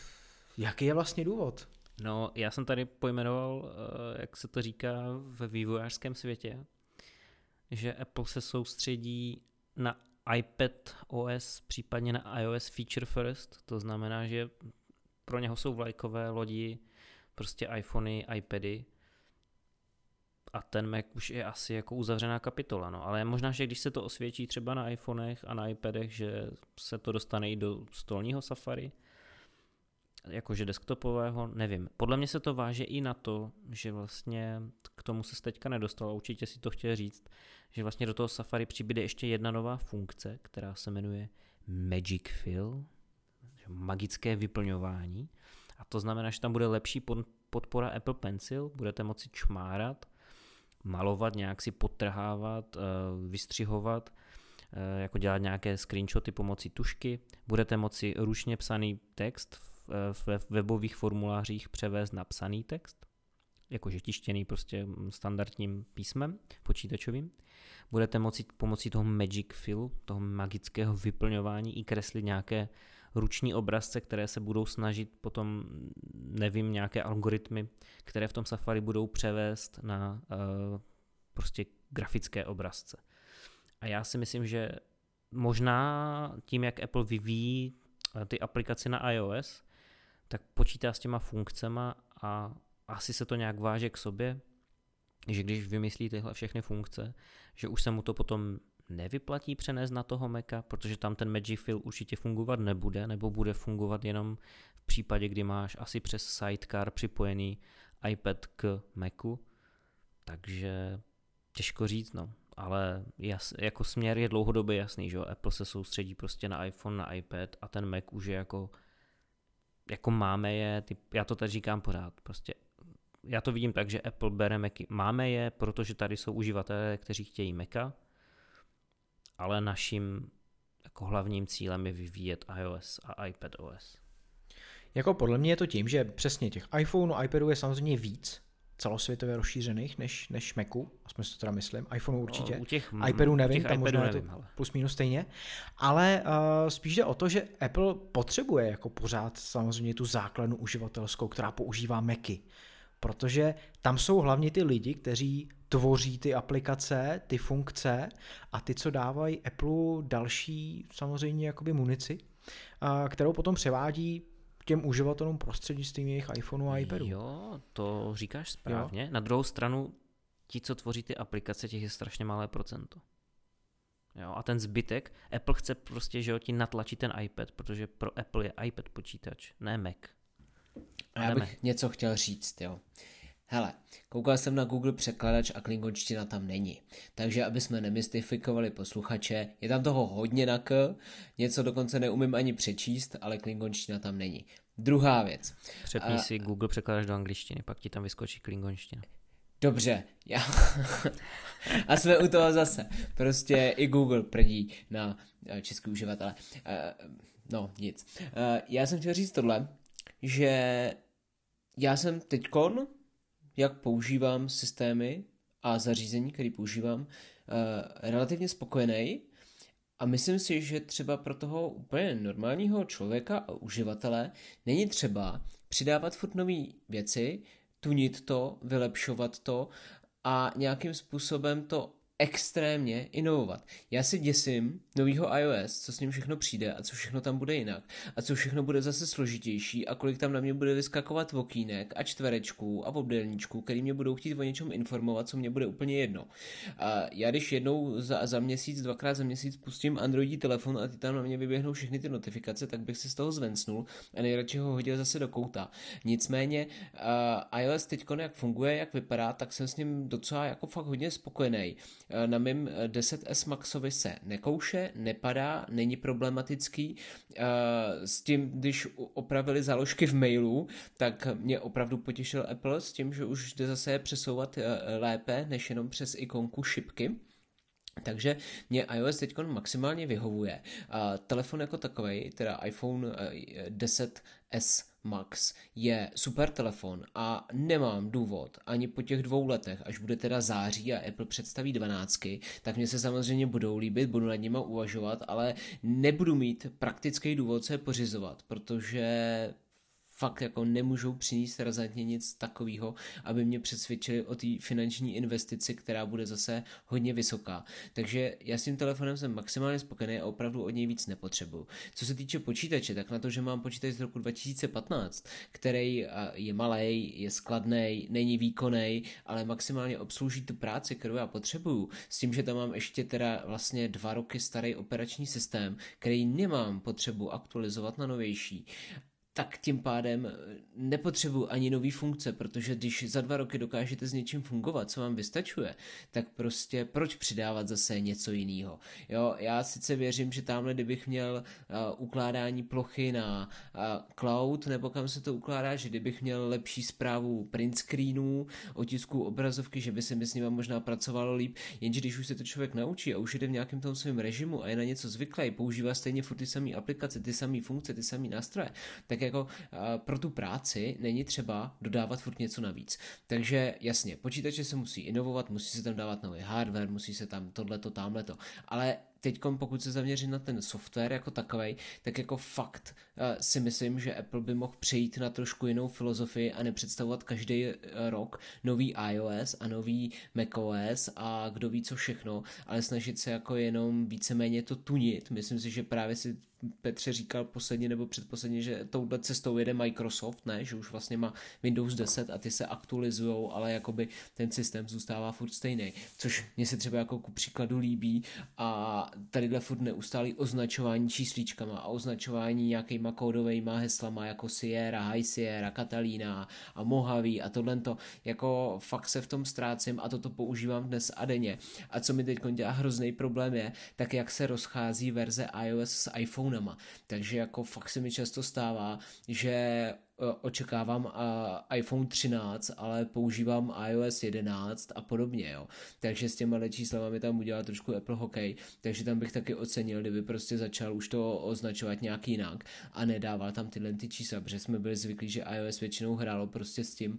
jaký je vlastně důvod? No, já jsem tady pojmenoval, eh, jak se to říká ve vývojářském světě, že Apple se soustředí na iPad OS, případně na iOS feature first, to znamená, že pro něho jsou vlajkové lodi, prostě iPhony, iPady a ten Mac už je asi jako uzavřená kapitola, no. ale možná, že když se to osvědčí třeba na iPhonech a na iPadech, že se to dostane i do stolního Safari, jakože desktopového, nevím. Podle mě se to váže i na to, že vlastně k tomu se teďka nedostal, určitě si to chtěl říct, že vlastně do toho Safari přibude ještě jedna nová funkce, která se jmenuje Magic Fill, magické vyplňování. A to znamená, že tam bude lepší podpora Apple Pencil, budete moci čmárat, malovat, nějak si podtrhávat, eh, vystřihovat, eh, jako dělat nějaké screenshoty pomocí tušky. Budete moci ručně psaný text ve webových formulářích převést na psaný text, jakože tištěný prostě standardním písmem počítačovým. Budete moci pomocí toho Magic Fill, toho magického vyplňování i kreslit nějaké ruční obrazce, které se budou snažit potom, nevím, nějaké algoritmy, které v tom Safari budou převést na uh, prostě grafické obrazce. A já si myslím, že možná tím, jak Apple vyvíjí eh, ty aplikace na iOS, tak počítá s těma funkcema a asi se to nějak váže k sobě, že když vymyslí tyhle všechny funkce, že už se mu to potom nevyplatí přenést na toho Maca, protože tam ten Magic Fill určitě fungovat nebude, nebo bude fungovat jenom v případě, kdy máš asi přes Sidecar připojený iPad k Macu, takže těžko říct, no. Ale jas, jako směr je dlouhodobě jasný, že Apple se soustředí prostě na iPhone, na iPad a ten Mac už je jako jako máme je, ty, já to tady říkám pořád, prostě já to vidím tak, že Apple bere Macy, máme je, protože tady jsou uživatelé, kteří chtějí Maca, ale naším jako hlavním cílem je vyvíjet iOS a iPadOS. Jako podle mě je to tím, že přesně těch iPhoneů, iPadů je samozřejmě víc, celosvětově rozšířených než, než Macu, aspoň si to teda myslím, iPhoneu určitě, no, u těch, iPadu nevím, tam možná nevím, to ale. plus minus stejně, ale uh, spíš jde o to, že Apple potřebuje jako pořád samozřejmě tu základnu uživatelskou, která používá Macy, protože tam jsou hlavně ty lidi, kteří tvoří ty aplikace, ty funkce a ty, co dávají Apple další samozřejmě jakoby munici, uh, kterou potom převádí těm uživatelům prostřednictvím jejich iPhoneu a iPadu. Jo, to říkáš správně. Jo? Na druhou stranu, ti, co tvoří ty aplikace, těch je strašně malé procento. Jo, a ten zbytek, Apple chce prostě, že jo, ti natlačit ten iPad, protože pro Apple je iPad počítač, ne Mac. A já bych něco chtěl říct, jo. Hele, koukal jsem na Google překladač a klingonština tam není. Takže aby jsme nemystifikovali posluchače, je tam toho hodně na k, něco dokonce neumím ani přečíst, ale klingonština tam není. Druhá věc. Přepni a... si Google překladač do angličtiny, pak ti tam vyskočí klingonština. Dobře, já... a jsme u toho zase. Prostě i Google prdí na eh, český uživatele. Uh, no, nic. Uh, já jsem chtěl říct tohle, že já jsem teďkon jak používám systémy a zařízení, které používám, eh, relativně spokojený. A myslím si, že třeba pro toho úplně normálního člověka a uživatele není třeba přidávat furt nové věci, tunit to, vylepšovat to a nějakým způsobem to extrémně inovovat. Já si děsím novýho iOS, co s ním všechno přijde a co všechno tam bude jinak a co všechno bude zase složitější a kolik tam na mě bude vyskakovat vokínek a čtverečků a obdelníčků, který mě budou chtít o něčem informovat, co mě bude úplně jedno. A já když jednou za, za měsíc, dvakrát za měsíc pustím Androidí telefon a ty tam na mě vyběhnou všechny ty notifikace, tak bych si z toho zvencnul a nejradši ho hodil zase do kouta. Nicméně uh, iOS teď jak funguje, jak vypadá, tak jsem s ním docela jako fakt hodně spokojený na mém 10S eh, Maxovi se nekouše, nepadá, není problematický. Eh, s tím, když opravili záložky v mailu, tak mě opravdu potěšil Apple s tím, že už jde zase přesouvat lépe, než jenom přes ikonku šipky Takže mě iOS teď maximálně vyhovuje. A telefon jako takový, teda iPhone 10s eh, Max je super telefon a nemám důvod ani po těch dvou letech, až bude teda září a Apple představí dvanáctky, tak mě se samozřejmě budou líbit, budu nad nima uvažovat, ale nebudu mít praktický důvod se pořizovat, protože fakt jako nemůžou přinést razantně nic takového, aby mě přesvědčili o té finanční investici, která bude zase hodně vysoká. Takže já s tím telefonem jsem maximálně spokojený a opravdu od něj víc nepotřebuju. Co se týče počítače, tak na to, že mám počítač z roku 2015, který je malý, je skladný, není výkonný, ale maximálně obslouží tu práci, kterou já potřebuju, s tím, že tam mám ještě teda vlastně dva roky starý operační systém, který nemám potřebu aktualizovat na novější tak tím pádem eh, nepotřebuji ani nový funkce, protože když za dva roky dokážete s něčím fungovat, co vám vystačuje, tak prostě proč přidávat zase něco jiného. Jo, já sice věřím, že tamhle, kdybych měl uh, ukládání plochy na uh, cloud, nebo kam se to ukládá, že kdybych měl lepší zprávu print screenů, otisků obrazovky, že by se mi s nimi možná pracovalo líp, jenže když už se to člověk naučí a už jde v nějakém tom svém režimu a je na něco zvyklý, používá stejně furt ty samé aplikace, ty samé funkce, ty samé nástroje, tak jako uh, pro tu práci není třeba dodávat furt něco navíc. Takže jasně, počítače se musí inovovat, musí se tam dávat nový hardware, musí se tam tohleto, tamhleto, ale teď, pokud se zaměřím na ten software jako takový, tak jako fakt uh, si myslím, že Apple by mohl přejít na trošku jinou filozofii a nepředstavovat každý uh, rok nový iOS a nový macOS a kdo ví co všechno, ale snažit se jako jenom víceméně to tunit. Myslím si, že právě si Petře říkal posledně nebo předposledně, že touhle cestou jede Microsoft, ne, že už vlastně má Windows 10 a ty se aktualizují, ale jakoby ten systém zůstává furt stejný, což mě se třeba jako ku příkladu líbí a tadyhle furt neustálý označování číslíčkama a označování nějakýma kódovejma heslama jako Sierra, High Sierra, Catalina a Mojave a tohle to, jako fakt se v tom ztrácím a toto používám dnes a denně. A co mi teď dělá hrozný problém je, tak jak se rozchází verze iOS s iPhonema. Takže jako fakt se mi často stává, že očekávám iPhone 13, ale používám iOS 11 a podobně, jo. Takže s těma číslama mi tam udělá trošku Apple hokej, takže tam bych taky ocenil, kdyby prostě začal už to označovat nějak jinak a nedával tam tyhle ty čísla, protože jsme byli zvyklí, že iOS většinou hrálo prostě s tím uh,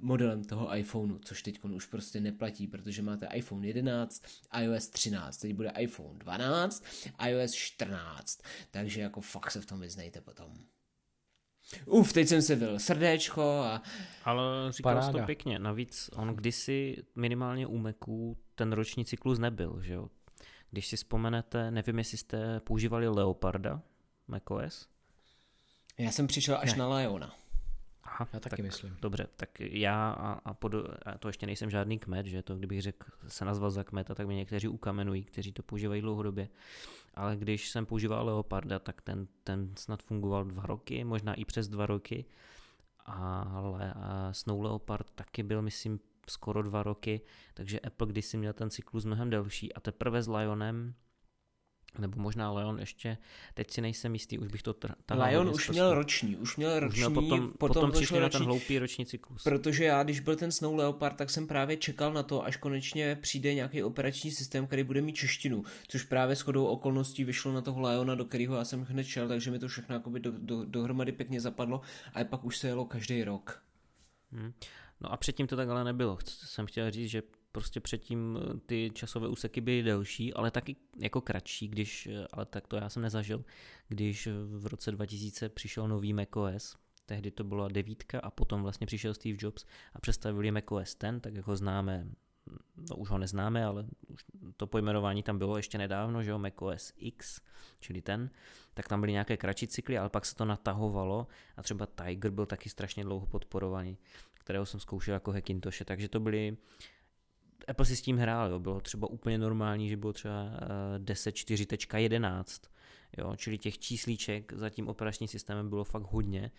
modelem toho iPhoneu, což teď už prostě neplatí, protože máte iPhone 11, iOS 13, teď bude iPhone 12, iOS 14, takže jako fakt se v tom vyznejte potom. Uf, teď jsem se byl srdéčko a... Ale říkal jsi to pěkně, navíc on kdysi minimálně u Macu ten roční cyklus nebyl, že jo? Když si vzpomenete, nevím, jestli jste používali Leoparda, macOS? Já jsem přišel až ne. na Leona. Aha, já taky tak, myslím. Dobře, tak já a, a, pod, a to ještě nejsem žádný kmet, že to kdybych řekl, se nazval za kmeta, tak mě někteří ukamenují, kteří to používají dlouhodobě. Ale když jsem používal Leoparda, tak ten, ten snad fungoval dva roky, možná i přes dva roky. Ale Snow Leopard taky byl, myslím, skoro dva roky, takže Apple kdysi měl ten cyklus mnohem delší a teprve s Lionem nebo možná Leon ještě, teď si nejsem jistý, už bych to tahal. Leon už prostě. měl roční, už měl roční, už měl potom, potom, potom přišli na ten hloupý roční cyklus. Protože já, když byl ten Snow Leopard, tak jsem právě čekal na to, až konečně přijde nějaký operační systém, který bude mít češtinu, což právě s chodou okolností vyšlo na toho Leona, do kterého já jsem hned šel, takže mi to všechno jakoby do, do, dohromady pěkně zapadlo a pak už se jelo každý rok. Hmm. No a předtím to tak ale nebylo. Jsem chtěl říct, že prostě předtím eh, ty časové úseky byly delší, ale taky jako kratší, když, eh, ale tak to já jsem nezažil, když v roce 2000 přišel nový macOS, tehdy to byla devítka a potom vlastně přišel Steve Jobs a představili macOS ten, tak jako známe, no už ho neznáme, ale už to pojmenování tam bylo ještě nedávno, že jo, macOS X, čili ten, tak tam byly nějaké kratší cykly, ale pak se to natahovalo a třeba Tiger byl taky strašně dlouho podporovaný, kterého jsem zkoušel jako Hackintosh, takže to byly Apple si s tím hrál, jo. bylo třeba úplně normální, že bylo třeba 10.4.11, eh, jo, čili těch číslíček za tím operačním systémem bylo fakt hodně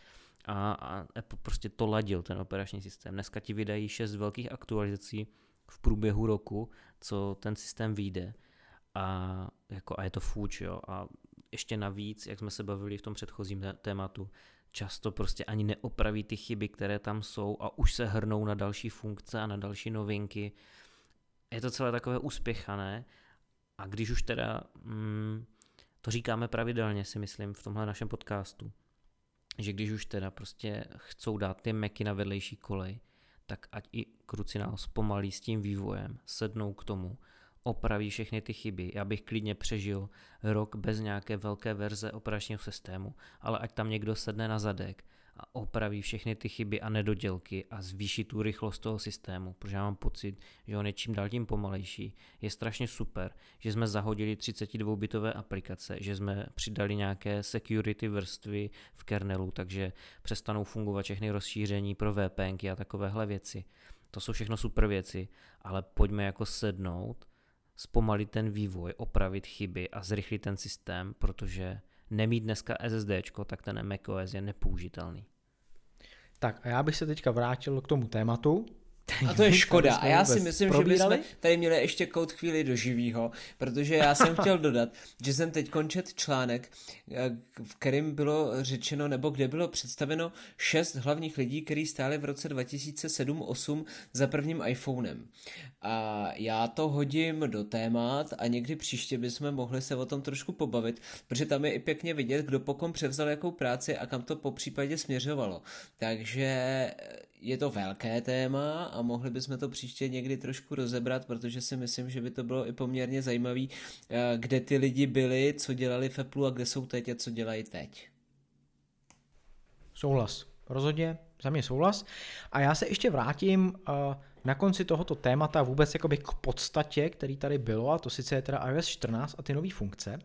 a, a Apple prostě to ladil, ten operační systém. Dneska ti vydají šest velkých aktualizací v průběhu roku, co ten systém vyjde a, jako, a je to fuč, jo, a ještě navíc, jak jsme se bavili v tom předchozím tématu, často prostě ani neopraví ty chyby, které tam jsou a už se hrnou na další funkce a na další novinky je to celé takové uspěchané. A když už teda mm, to říkáme pravidelně, si myslím, v tomhle našem podcastu, že když už teda prostě chcou dát ty meky na vedlejší kolej, tak ať i krucinál zpomalí s tím vývojem, sednou k tomu, opraví všechny ty chyby. Já bych klidně přežil rok bez nějaké velké verze operačního systému, ale ať tam někdo sedne na zadek a opraví všechny ty chyby a nedodělky a zvýší tu rychlost toho systému, protože já mám pocit, že on je čím dál tím pomalejší. Je strašně super, že jsme zahodili 32-bitové aplikace, že jsme přidali nějaké security vrstvy v kernelu, takže přestanou fungovat všechny rozšíření pro VPNky a takovéhle věci. To jsou všechno super věci, ale pojďme jako sednout, zpomalit ten vývoj, opravit chyby a zrychlit ten systém, protože nemít dneska SSD, tak ten macOS je nepoužitelný. Tak a já bych se teďka vrátil k tomu tématu, a to je škoda. A já si myslím, probírali? že bychom tady měli ještě kout chvíli do živýho, protože já jsem chtěl dodat, že jsem teď končet článek, v kterém bylo řečeno, nebo kde bylo představeno šest hlavních lidí, kteří stáli v roce 2007-8 za prvním iPhonem. A já to hodím do témat a někdy příště bychom mohli se o tom trošku pobavit, protože tam je i pěkně vidět, kdo pokom převzal jakou práci a kam to po případě směřovalo. Takže je to velké téma a mohli bychom to příště někdy trošku rozebrat, protože si myslím, že by to bylo i poměrně zajímavé, eh, kde ty lidi byli, co dělali v Apple a kde jsou teď a co dělají teď. Souhlas. Rozhodně za mě souhlas. A já se ještě vrátím uh, na konci tohoto témata vůbec jakoby k podstatě, který tady bylo, a to sice je teda iOS 14 a ty nové funkce.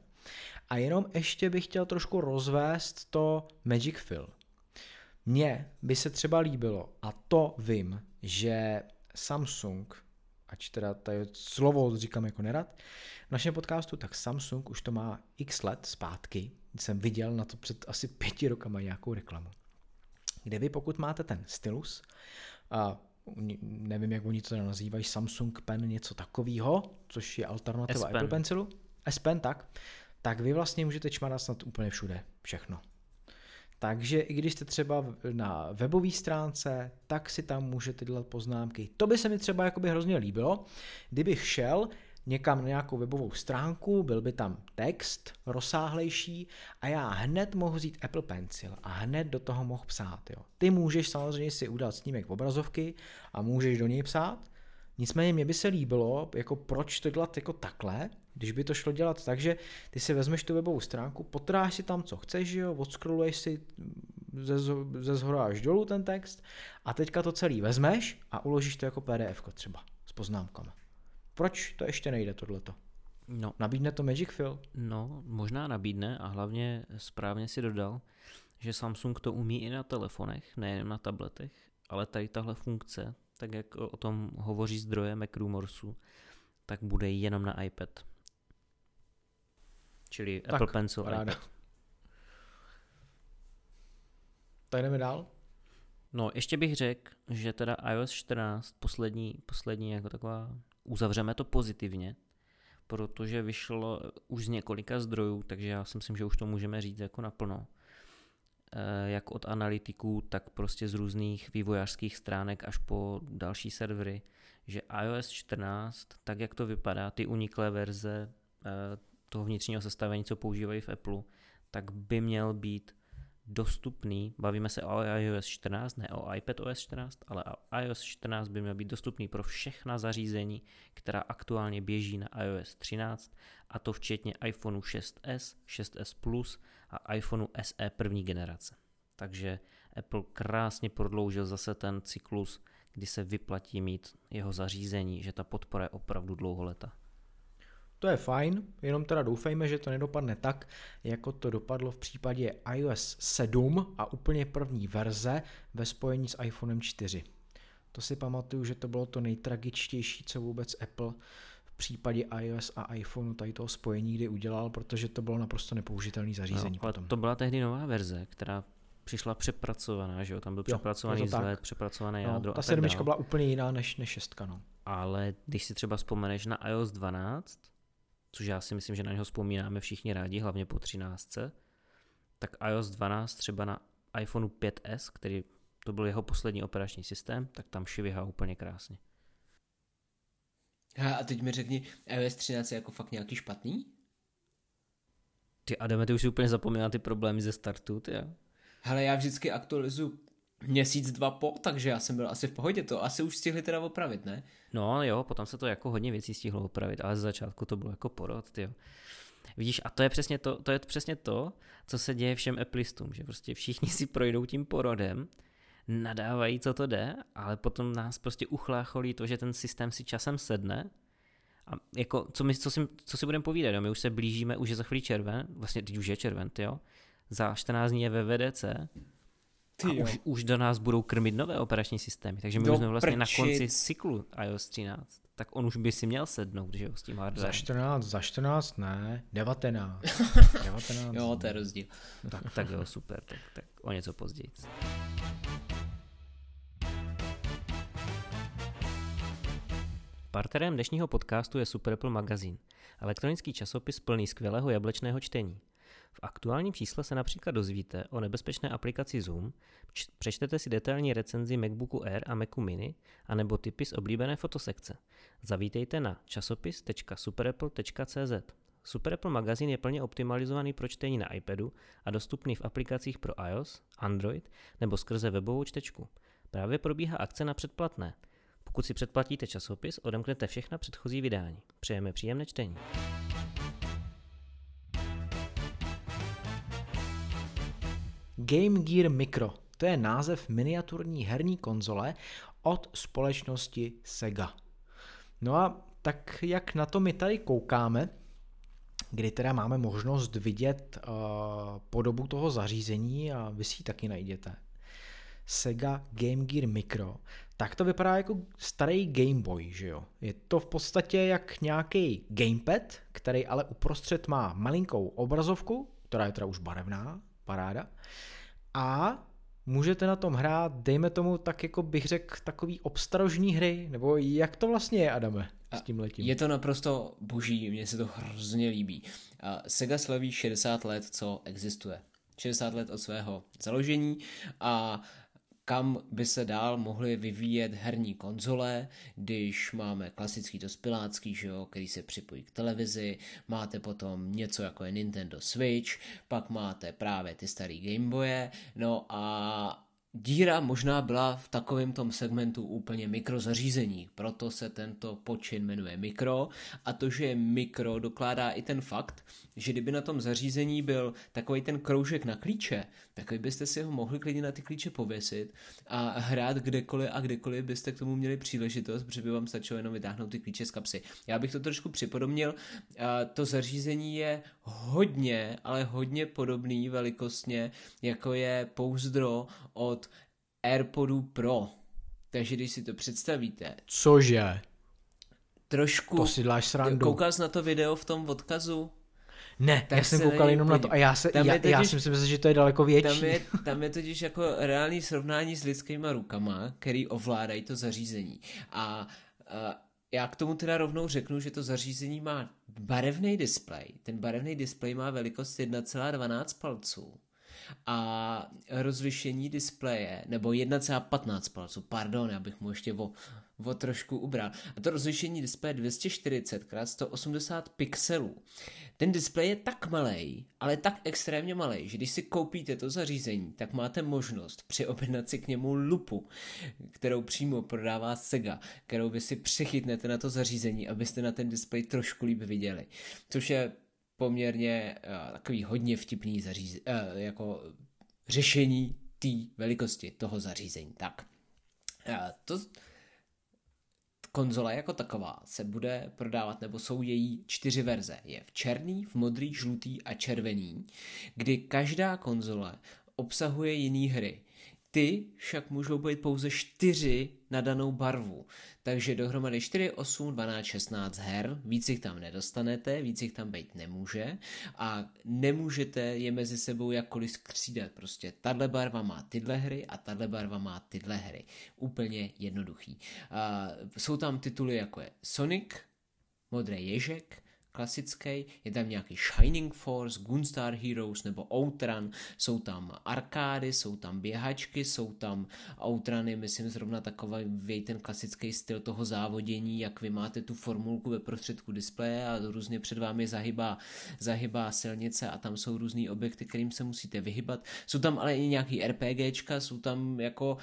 A jenom ještě bych chtěl trošku rozvést to Magic Fill. Mně by se třeba líbilo, a to vím, že Samsung, ač teda je slovo říkám jako nerad, v našem podcastu, tak Samsung už to má x let zpátky, jsem viděl na to před asi pěti rokama nějakou reklamu, kde vy pokud máte ten stylus, a nevím, jak oni to nazývají, Samsung Pen, něco takového, což je alternativa S-Pen. Apple Pencilu, S Pen, tak, tak vy vlastně můžete čmarat snad úplně všude, všechno. Takže i když jste třeba na webové stránce, tak si tam můžete dělat poznámky. To by se mi třeba jakoby hrozně líbilo, kdybych šel někam na nějakou webovou stránku, byl by tam text rozsáhlejší a já hned mohu vzít Apple Pencil a hned do toho mohu psát. Jo. Ty můžeš samozřejmě si udělat snímek obrazovky a můžeš do něj psát, Nicméně mě by se líbilo, jako proč to dělat jako takhle, když by to šlo dělat tak, že ty si vezmeš tu webovou stránku, potráš si tam, co chceš, jo, odscrolluješ si ze, ze zhora až dolů ten text a teďka to celý vezmeš a uložíš to jako PDF třeba s poznámkama. Proč to ještě nejde tohleto? No. Nabídne to Magic Fill? No, možná nabídne a hlavně správně si dodal, že Samsung to umí i na telefonech, nejen na tabletech, ale tady tahle funkce, tak jak o tom hovoří zdroje MacRumorsu, tak bude jenom na iPad. Čili tak, Apple Pencil ráda. iPad. Tak jdeme dál? No, ještě bych řekl, že teda iOS 14, poslední, poslední jako taková, uzavřeme to pozitivně, protože vyšlo už z několika zdrojů, takže já si myslím, že už to můžeme říct jako naplno. Eh, jak od analytiků, tak prostě z různých vývojářských stránek až po další servery, že iOS 14, tak jak to vypadá, ty uniklé verze eh, toho vnitřního sestavení, co používají v Apple, tak by měl být dostupný, bavíme se o iOS 14, ne o iPadOS 14, ale iOS 14 by měl být dostupný pro všechna zařízení, která aktuálně běží na iOS 13, a to včetně iPhoneu 6s, 6s Plus a iPhoneu SE první generace. Takže Apple krásně prodloužil zase ten cyklus, kdy se vyplatí mít jeho zařízení, že ta podpora je opravdu dlouholetá. To je fajn, jenom teda doufejme, že to nedopadne tak, jako to dopadlo v případě iOS 7 a úplně první verze ve spojení s iPhonem 4. To si pamatuju, že to bylo to nejtragičtější, co vůbec Apple v případě iOS a iPhoneu tady toho spojení kdy udělal, protože to bylo naprosto nepoužitelné zařízení. No, potom. To byla tehdy nová verze, která přišla přepracovaná, že jo, tam byl jo, přepracovaný vzhled, přepracované no, jádro. Ta sedmička byla úplně jiná než, než šestka, no. Ale když si třeba vzpomeneš na iOS 12, což já si myslím, že na něho vzpomínáme všichni rádi, hlavně po 13, tak iOS 12 třeba na iPhoneu 5S, který to byl jeho poslední operační systém, tak tam šivihá úplně krásně. A teď mi řekni, iOS 13 je jako fakt nějaký špatný? Ty Adame, ty už si úplně zapomněl ty problémy ze startu, ty jo? Hele, já vždycky aktualizuju měsíc, dva po, takže já jsem byl asi v pohodě, to asi už stihli teda opravit, ne? No jo, potom se to jako hodně věcí stihlo opravit, ale z začátku to bylo jako porod, jo. Vidíš, a to je přesně to, to je přesně to, co se děje všem Applistům, že prostě všichni si projdou tím porodem, nadávají, co to jde, ale potom nás prostě uchlácholí to, že ten systém si časem sedne a jako, co, my, co, si, co si budeme povídat, jo? my už se blížíme, už je za chvíli červen, vlastně teď už je červen, jo? za 14 dní je ve VDC ty a už, už do nás budou krmit nové operační systémy, takže my do už jsme vlastně prčic. na konci cyklu iOS 13. Tak on už by si měl sednout, že jo, s tím hardwarem. Za 14, za 14 ne, 19. 19. jo, to je rozdíl. tak, tak jo, super, tak, tak o něco později. Partnerem dnešního podcastu je Super Apple Magazine, elektronický časopis plný skvělého jablečného čtení. V aktuálním čísle se například dozvíte o nebezpečné aplikaci Zoom, přečtete si detailní recenzi MacBooku Air a Macu Mini, anebo tipy z oblíbené fotosekce. Zavítejte na časopis.superapple.cz. Super Apple magazín je plně optimalizovaný pro čtení na iPadu a dostupný v aplikacích pro iOS, Android nebo skrze webovou čtečku. Právě probíhá akce na předplatné. Pokud si předplatíte časopis, odemknete všechna předchozí vydání. Přejeme příjemné čtení. Game Gear Micro. To je název miniaturní herní konzole od společnosti Sega. No a tak jak na to my tady koukáme, kdy teda máme možnost vidět uh, podobu toho zařízení a vy si ji taky najděte. Sega Game Gear Micro, tak to vypadá jako starý Game Boy, že jo? Je to v podstatě jak nějaký gamepad, který ale uprostřed má malinkou obrazovku, která je teda už barevná, paráda. A můžete na tom hrát, dejme tomu tak jako bych řekl, takový obstarožní hry, nebo jak to vlastně je, Adame, s tím letím? Je to naprosto boží, mně se to hrozně líbí. Sega slaví 60 let, co existuje. 60 let od svého založení a kam by se dál mohly vyvíjet herní konzole, když máme klasický dospělácký, že jo, který se připojí k televizi, máte potom něco jako je Nintendo Switch, pak máte právě ty starý Gameboye, no a díra možná byla v takovém tom segmentu úplně mikrozařízení, proto se tento počin jmenuje mikro a to, že je mikro, dokládá i ten fakt, že kdyby na tom zařízení byl takový ten kroužek na klíče, tak byste si ho mohli klidně na ty klíče pověsit a hrát kdekoliv a kdekoliv byste k tomu měli příležitost, protože by vám stačilo jenom vytáhnout ty klíče z kapsy. Já bych to trošku připodobnil, to zařízení je hodně, ale hodně podobný velikostně, jako je pouzdro od AirPodu Pro. Takže když si to představíte. Cože? Trošku. To si dáš srandu. Koukal jsi na to video v tom odkazu? Ne, tak já jsem koukal jenom na to a já, se, já, totiž, já si myslím, že to je daleko větší. Tam je, tam je totiž jako reálný srovnání s lidskýma rukama, který ovládají to zařízení. A, a já k tomu teda rovnou řeknu, že to zařízení má barevný displej. Ten barevný displej má velikost 1,12 palců a rozlišení displeje, nebo 1,15 palců, pardon, já bych mu ještě o, o trošku ubral. A to rozlišení displeje 240 x 180 pixelů. Ten displej je tak malý, ale tak extrémně malý, že když si koupíte to zařízení, tak máte možnost přiobjednat si k němu lupu, kterou přímo prodává Sega, kterou vy si přechytnete na to zařízení, abyste na ten displej trošku líp viděli. Což je poměrně uh, takový hodně vtipný zařízení, uh, jako řešení té velikosti toho zařízení. Tak, uh, to konzole jako taková se bude prodávat, nebo jsou její čtyři verze. Je v černý, v modrý, žlutý a červený, kdy každá konzole obsahuje jiný hry. Ty však můžou být pouze čtyři na danou barvu. Takže dohromady 4, 8, 12, 16 her, víc jich tam nedostanete, víc jich tam být nemůže a nemůžete je mezi sebou jakkoliv skřídat. Prostě tahle barva má tyhle hry a tahle barva má tyhle hry. Úplně jednoduchý. A jsou tam tituly jako je Sonic, Modrý ježek, klasický, je tam nějaký Shining Force, Gunstar Heroes nebo Outrun, jsou tam arkády, jsou tam běhačky, jsou tam Outruny, myslím zrovna takový ten klasický styl toho závodění, jak vy máte tu formulku ve prostředku displeje a různě před vámi zahybá, zahybá silnice a tam jsou různý objekty, kterým se musíte vyhybat. Jsou tam ale i nějaký RPGčka, jsou tam jako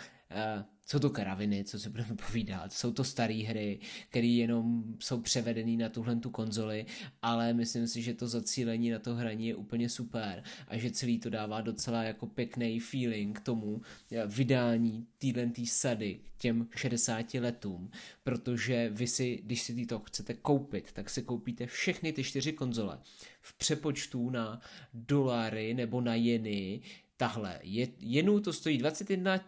jsou to karaviny, co se budeme povídat, jsou to staré hry, které jenom jsou převedené na tuhle tu konzoli, ale myslím si, že to zacílení na to hraní je úplně super a že celý to dává docela jako pěkný feeling k tomu eh, vydání téhle tý sady těm 60 letům, protože vy si, když si to chcete koupit, tak si koupíte všechny ty čtyři konzole v přepočtu na dolary nebo na jeny, tahle. Je, jenů to stojí 21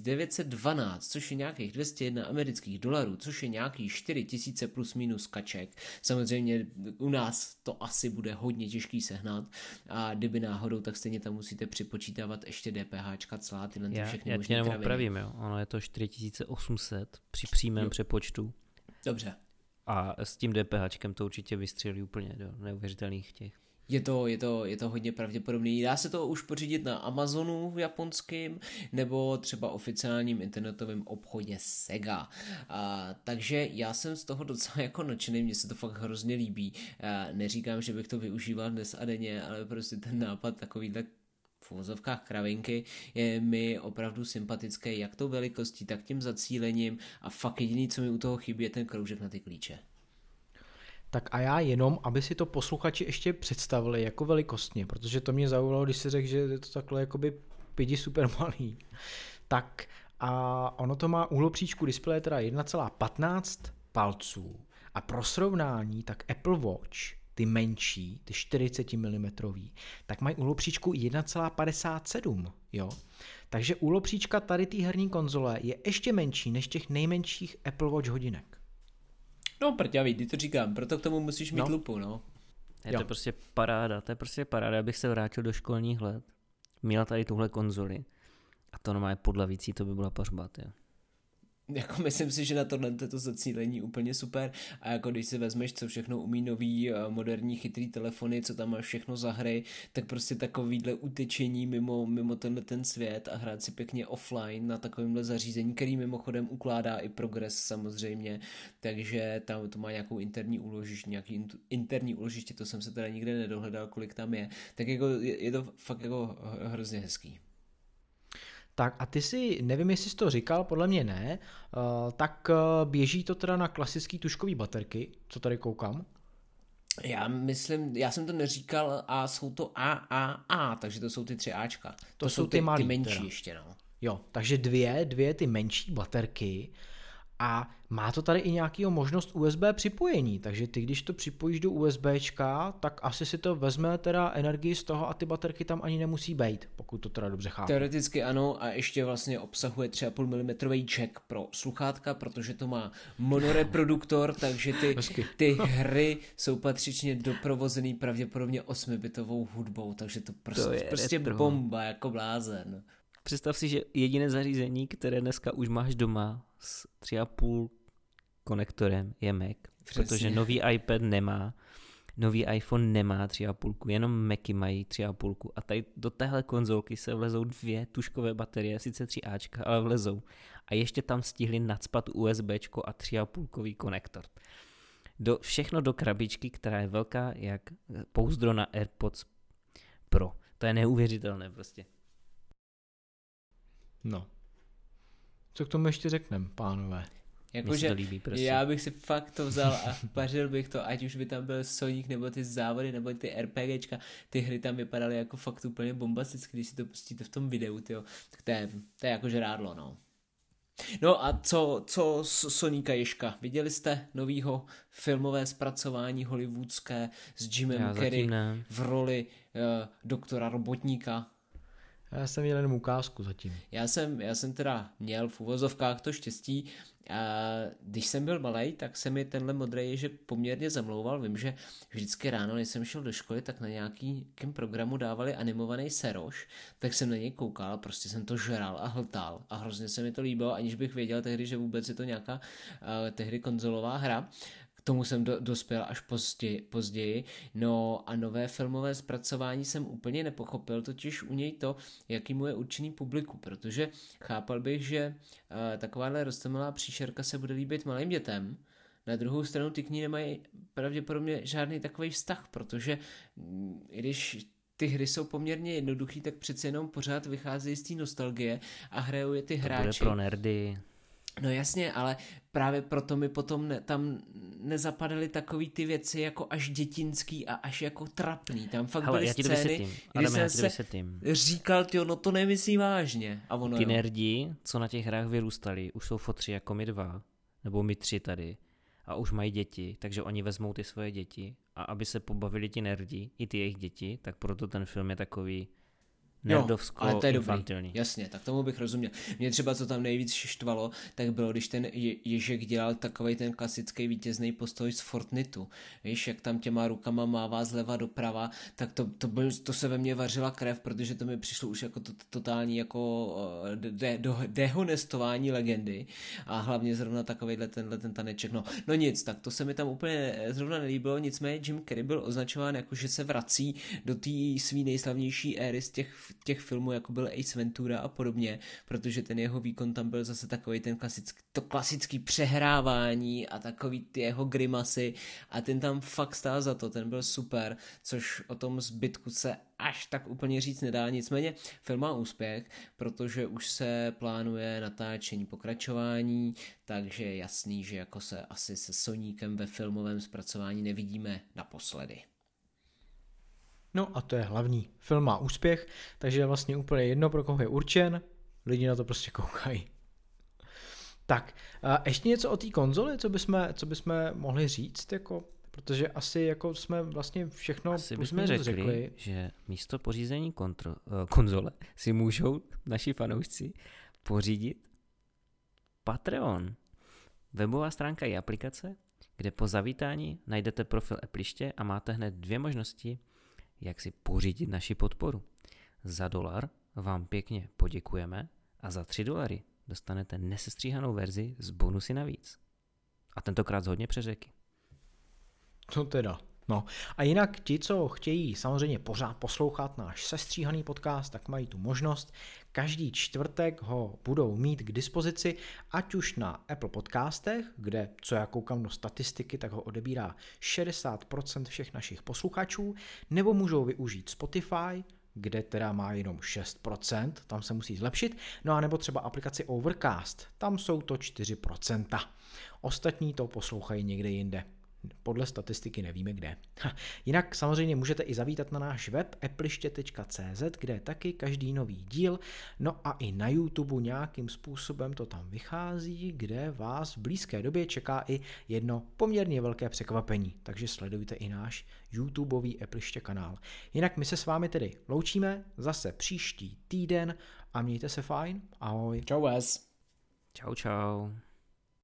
912, což je nějakých 201 amerických dolarů, což je nějaký 4 tisíce plus minus kaček. Samozřejmě u nás to asi bude hodně těžký sehnat a kdyby náhodou, tak stejně tam musíte připočítávat ještě DPH, celá tyhle já, všechny já tě jenom opravím, jo. Ono je to 4800 při přímém jo. přepočtu. Dobře. A s tím DPH to určitě vystřelí úplně do neuvěřitelných těch je to, je to, je to hodně pravděpodobný. Dá se to už pořídit na Amazonu v japonském nebo třeba oficiálním internetovém obchodě Sega. A, takže já jsem z toho docela jako nadšený, mně se to fakt hrozně líbí. A, neříkám, že bych to využíval dnes a denně, ale prostě ten nápad takovýhle v uvozovkách kravinky je mi opravdu sympatický jak tou velikostí, tak tím zacílením a fakt jediný, co mi u toho chybí, je ten kroužek na ty klíče. Tak a já jenom, aby si to posluchači ještě představili jako velikostně, protože to mě zaujalo, když si řekl, že je to takhle jakoby pidi super malý. Tak a ono to má úhlopříčku displeje teda 1,15 palců a pro srovnání tak Apple Watch ty menší, ty 40 mm, tak mají úhlopříčku 1,57, jo. Takže úhlopříčka tady té herní konzole je ještě menší než těch nejmenších Apple Watch hodinek. No prťavý, ty to říkám, proto k tomu musíš mít no. lupu, no. Je to prostě paráda, to je prostě paráda, abych se vrátil do školních let. Měla tady tuhle konzoli a to normálně podlavící, to by byla pařba, jo jako myslím si, že na tohle to zacílení úplně super a jako když si vezmeš, co všechno umí nový eh, moderní chytrý telefony, co tam máš všechno za hry, tak prostě takovýhle utečení mimo, mimo tenhle ten svět a hrát si pěkně offline na takovémhle zařízení, který mimochodem ukládá i progres samozřejmě, takže tam to má nějakou interní úložiště, nějaký interní úložiště, to jsem se teda nikde nedohledal, kolik tam je, tak jako je, je to fakt jako hrozně hezký. Tak a ty si, nevím, jestli jsi to říkal, podle mě ne, uh, tak uh, běží to teda na klasický tuškový baterky, co tady koukám. Já myslím, já jsem to neříkal a jsou to AAA, takže to jsou ty tři Ačka. To, to jsou ty, ty, malý, ty menší teda. ještě, no. Jo, takže dvě, dvě ty menší baterky a má to tady i nějakého možnost USB připojení, takže ty, když to připojíš do USBčka, tak asi si to vezme teda energii z toho a ty baterky tam ani nemusí být, pokud to teda dobře chápu. Teoreticky ano a ještě vlastně obsahuje 3,5 mm jack pro sluchátka, protože to má monoreproduktor, takže ty, ty hry jsou patřičně doprovozený pravděpodobně 8-bitovou hudbou, takže to prostě, to je prostě bomba jako blázen. Představ si, že jediné zařízení, které dneska už máš doma s 3,5 konektorem je Mac, Přesně. protože nový iPad nemá, nový iPhone nemá 3,5, jenom Macy mají 3,5 a tady do téhle konzolky se vlezou dvě tuškové baterie, sice 3Ačka, ale vlezou. A ještě tam stihli nadspat USB a 3,5 konektor. Do, všechno do krabičky, která je velká jak pouzdro na AirPods Pro. To je neuvěřitelné prostě. No. Co k tomu ještě řekneme, pánové? Jakože prostě. já bych si fakt to vzal a pařil bych to, ať už by tam byl Sonic nebo ty závody nebo ty RPGčka, ty hry tam vypadaly jako fakt úplně bombasticky, když si to pustíte v tom videu, tyjo. tak to je, to je jako žrádlo, no. No a co, co Soníka Ješka? Viděli jste novýho filmové zpracování hollywoodské s Jimem Carrey v roli uh, doktora Robotníka? Já jsem měl jenom ukázku zatím. Já jsem, já jsem teda měl v uvozovkách to štěstí, a když jsem byl malý, tak se mi tenhle modrý ježek poměrně zamlouval. Vím, že vždycky ráno, než jsem šel do školy, tak na nějakým programu dávali animovaný seroš, tak jsem na něj koukal, prostě jsem to žral a hltal a hrozně se mi to líbilo, aniž bych věděl tehdy, že vůbec je to nějaká uh, tehdy konzolová hra K tomu jsem do, dospěl až později, později. No a nové filmové zpracování jsem úplně nepochopil, totiž u něj to, jaký mu je určený publiku, protože chápal bych, že uh, takováhle rostomilá příšerka se bude líbit malým dětem, na druhou stranu ty k ní nemají pravděpodobně žádný takový vztah, protože mm, když ty hry jsou poměrně jednoduchý, tak přece jenom pořád vycházejí z té nostalgie a hrajou je ty To hráči. bude pro nerdy. No jasně, ale právě proto mi potom ne, tam nezapadaly takový ty věci jako až dětinský a až jako trapný. Tam fakt Hele, byly já ti scény, kdy Adame, já jsem ti to se vysvětlím. říkal, ty no to nemyslí vážně. A ono Ty jo. nerdi, co na těch hrách vyrůstali, už jsou fotři jako my dva, nebo my tři tady, a už mají děti, takže oni vezmou ty svoje děti a aby se pobavili ti nerdi, i ty jejich děti, tak proto ten film je takový nerdovsko ale to je dobrý. infantilní. Jasně, tak tomu bych rozuměl. Mě třeba co tam nejvíc štvalo, tak bylo, když ten Je- Ježek dělal takový ten klasický vítězný postoj z Fortnite. Víš, jak tam těma rukama mává zleva doprava, tak to, to, byl, to se ve mně vařila krev, protože to mi přišlo už jako to, totální jako eh, de, de, dehonestování legendy a hlavně zrovna takovýhle tenhle ten taneček. No, no nic, tak to se mi tam úplně eh, zrovna nelíbilo, nicméně Jim Carrey byl označován jako, že se vrací do té svý nejslavnější éry z těch, těch filmů, jako byl Ace Ventura a podobně, protože ten jeho výkon tam byl zase takový ten klasický, to klasický přehrávání a takový ty jeho grimasy a ten tam fakt stál za to, ten byl super, což o tom zbytku se až tak úplně říct nedá, nicméně film má úspěch, protože už se plánuje natáčení pokračování, takže je jasný, že jako se asi se Soníkem ve filmovém zpracování nevidíme naposledy. No a to je hlavní. Film má úspěch, takže je vlastně úplně jedno, pro koho je určen, lidi na to prostě koukají. Tak, a ještě něco o té konzoli, co bychom, co bychom mohli říct, jako, protože asi jako jsme vlastně všechno Asi bychom řekli, řekli, že místo pořízení kontro, uh, konzole si můžou naši fanoušci pořídit Patreon. Webová stránka i aplikace, kde po zavítání najdete profil Appliště a máte hned dvě možnosti, jak si pořídit naši podporu. Za dolar vám pěkně poděkujeme a za 3 dolary dostanete nesestříhanou verzi s bonusy navíc. A tentokrát z hodně přeřeky. To teda. No a jinak ti, co chtějí samozřejmě pořád poslouchat náš sestříhaný podcast, tak mají tu možnost. Každý čtvrtek ho budou mít k dispozici, ať už na Apple podcastech, kde, co já koukám do statistiky, tak ho odebírá 60% všech našich posluchačů, nebo můžou využít Spotify, kde teda má jenom 6%, tam se musí zlepšit, no a nebo třeba aplikaci Overcast, tam jsou to 4%. Ostatní to poslouchají někde jinde. Podle statistiky nevíme kde. Ha, jinak samozřejmě můžete i zavítat na náš web appliště.cz, kde je taky každý nový díl, no a i na YouTube nějakým způsobem to tam vychází, kde vás v blízké době čeká i jedno poměrně velké překvapení, takže sledujte i náš YouTubeový Appliště kanál. Jinak my se s vámi tedy loučíme zase příští týden a mějte se fajn, ahoj. Čau vás. Čau čau.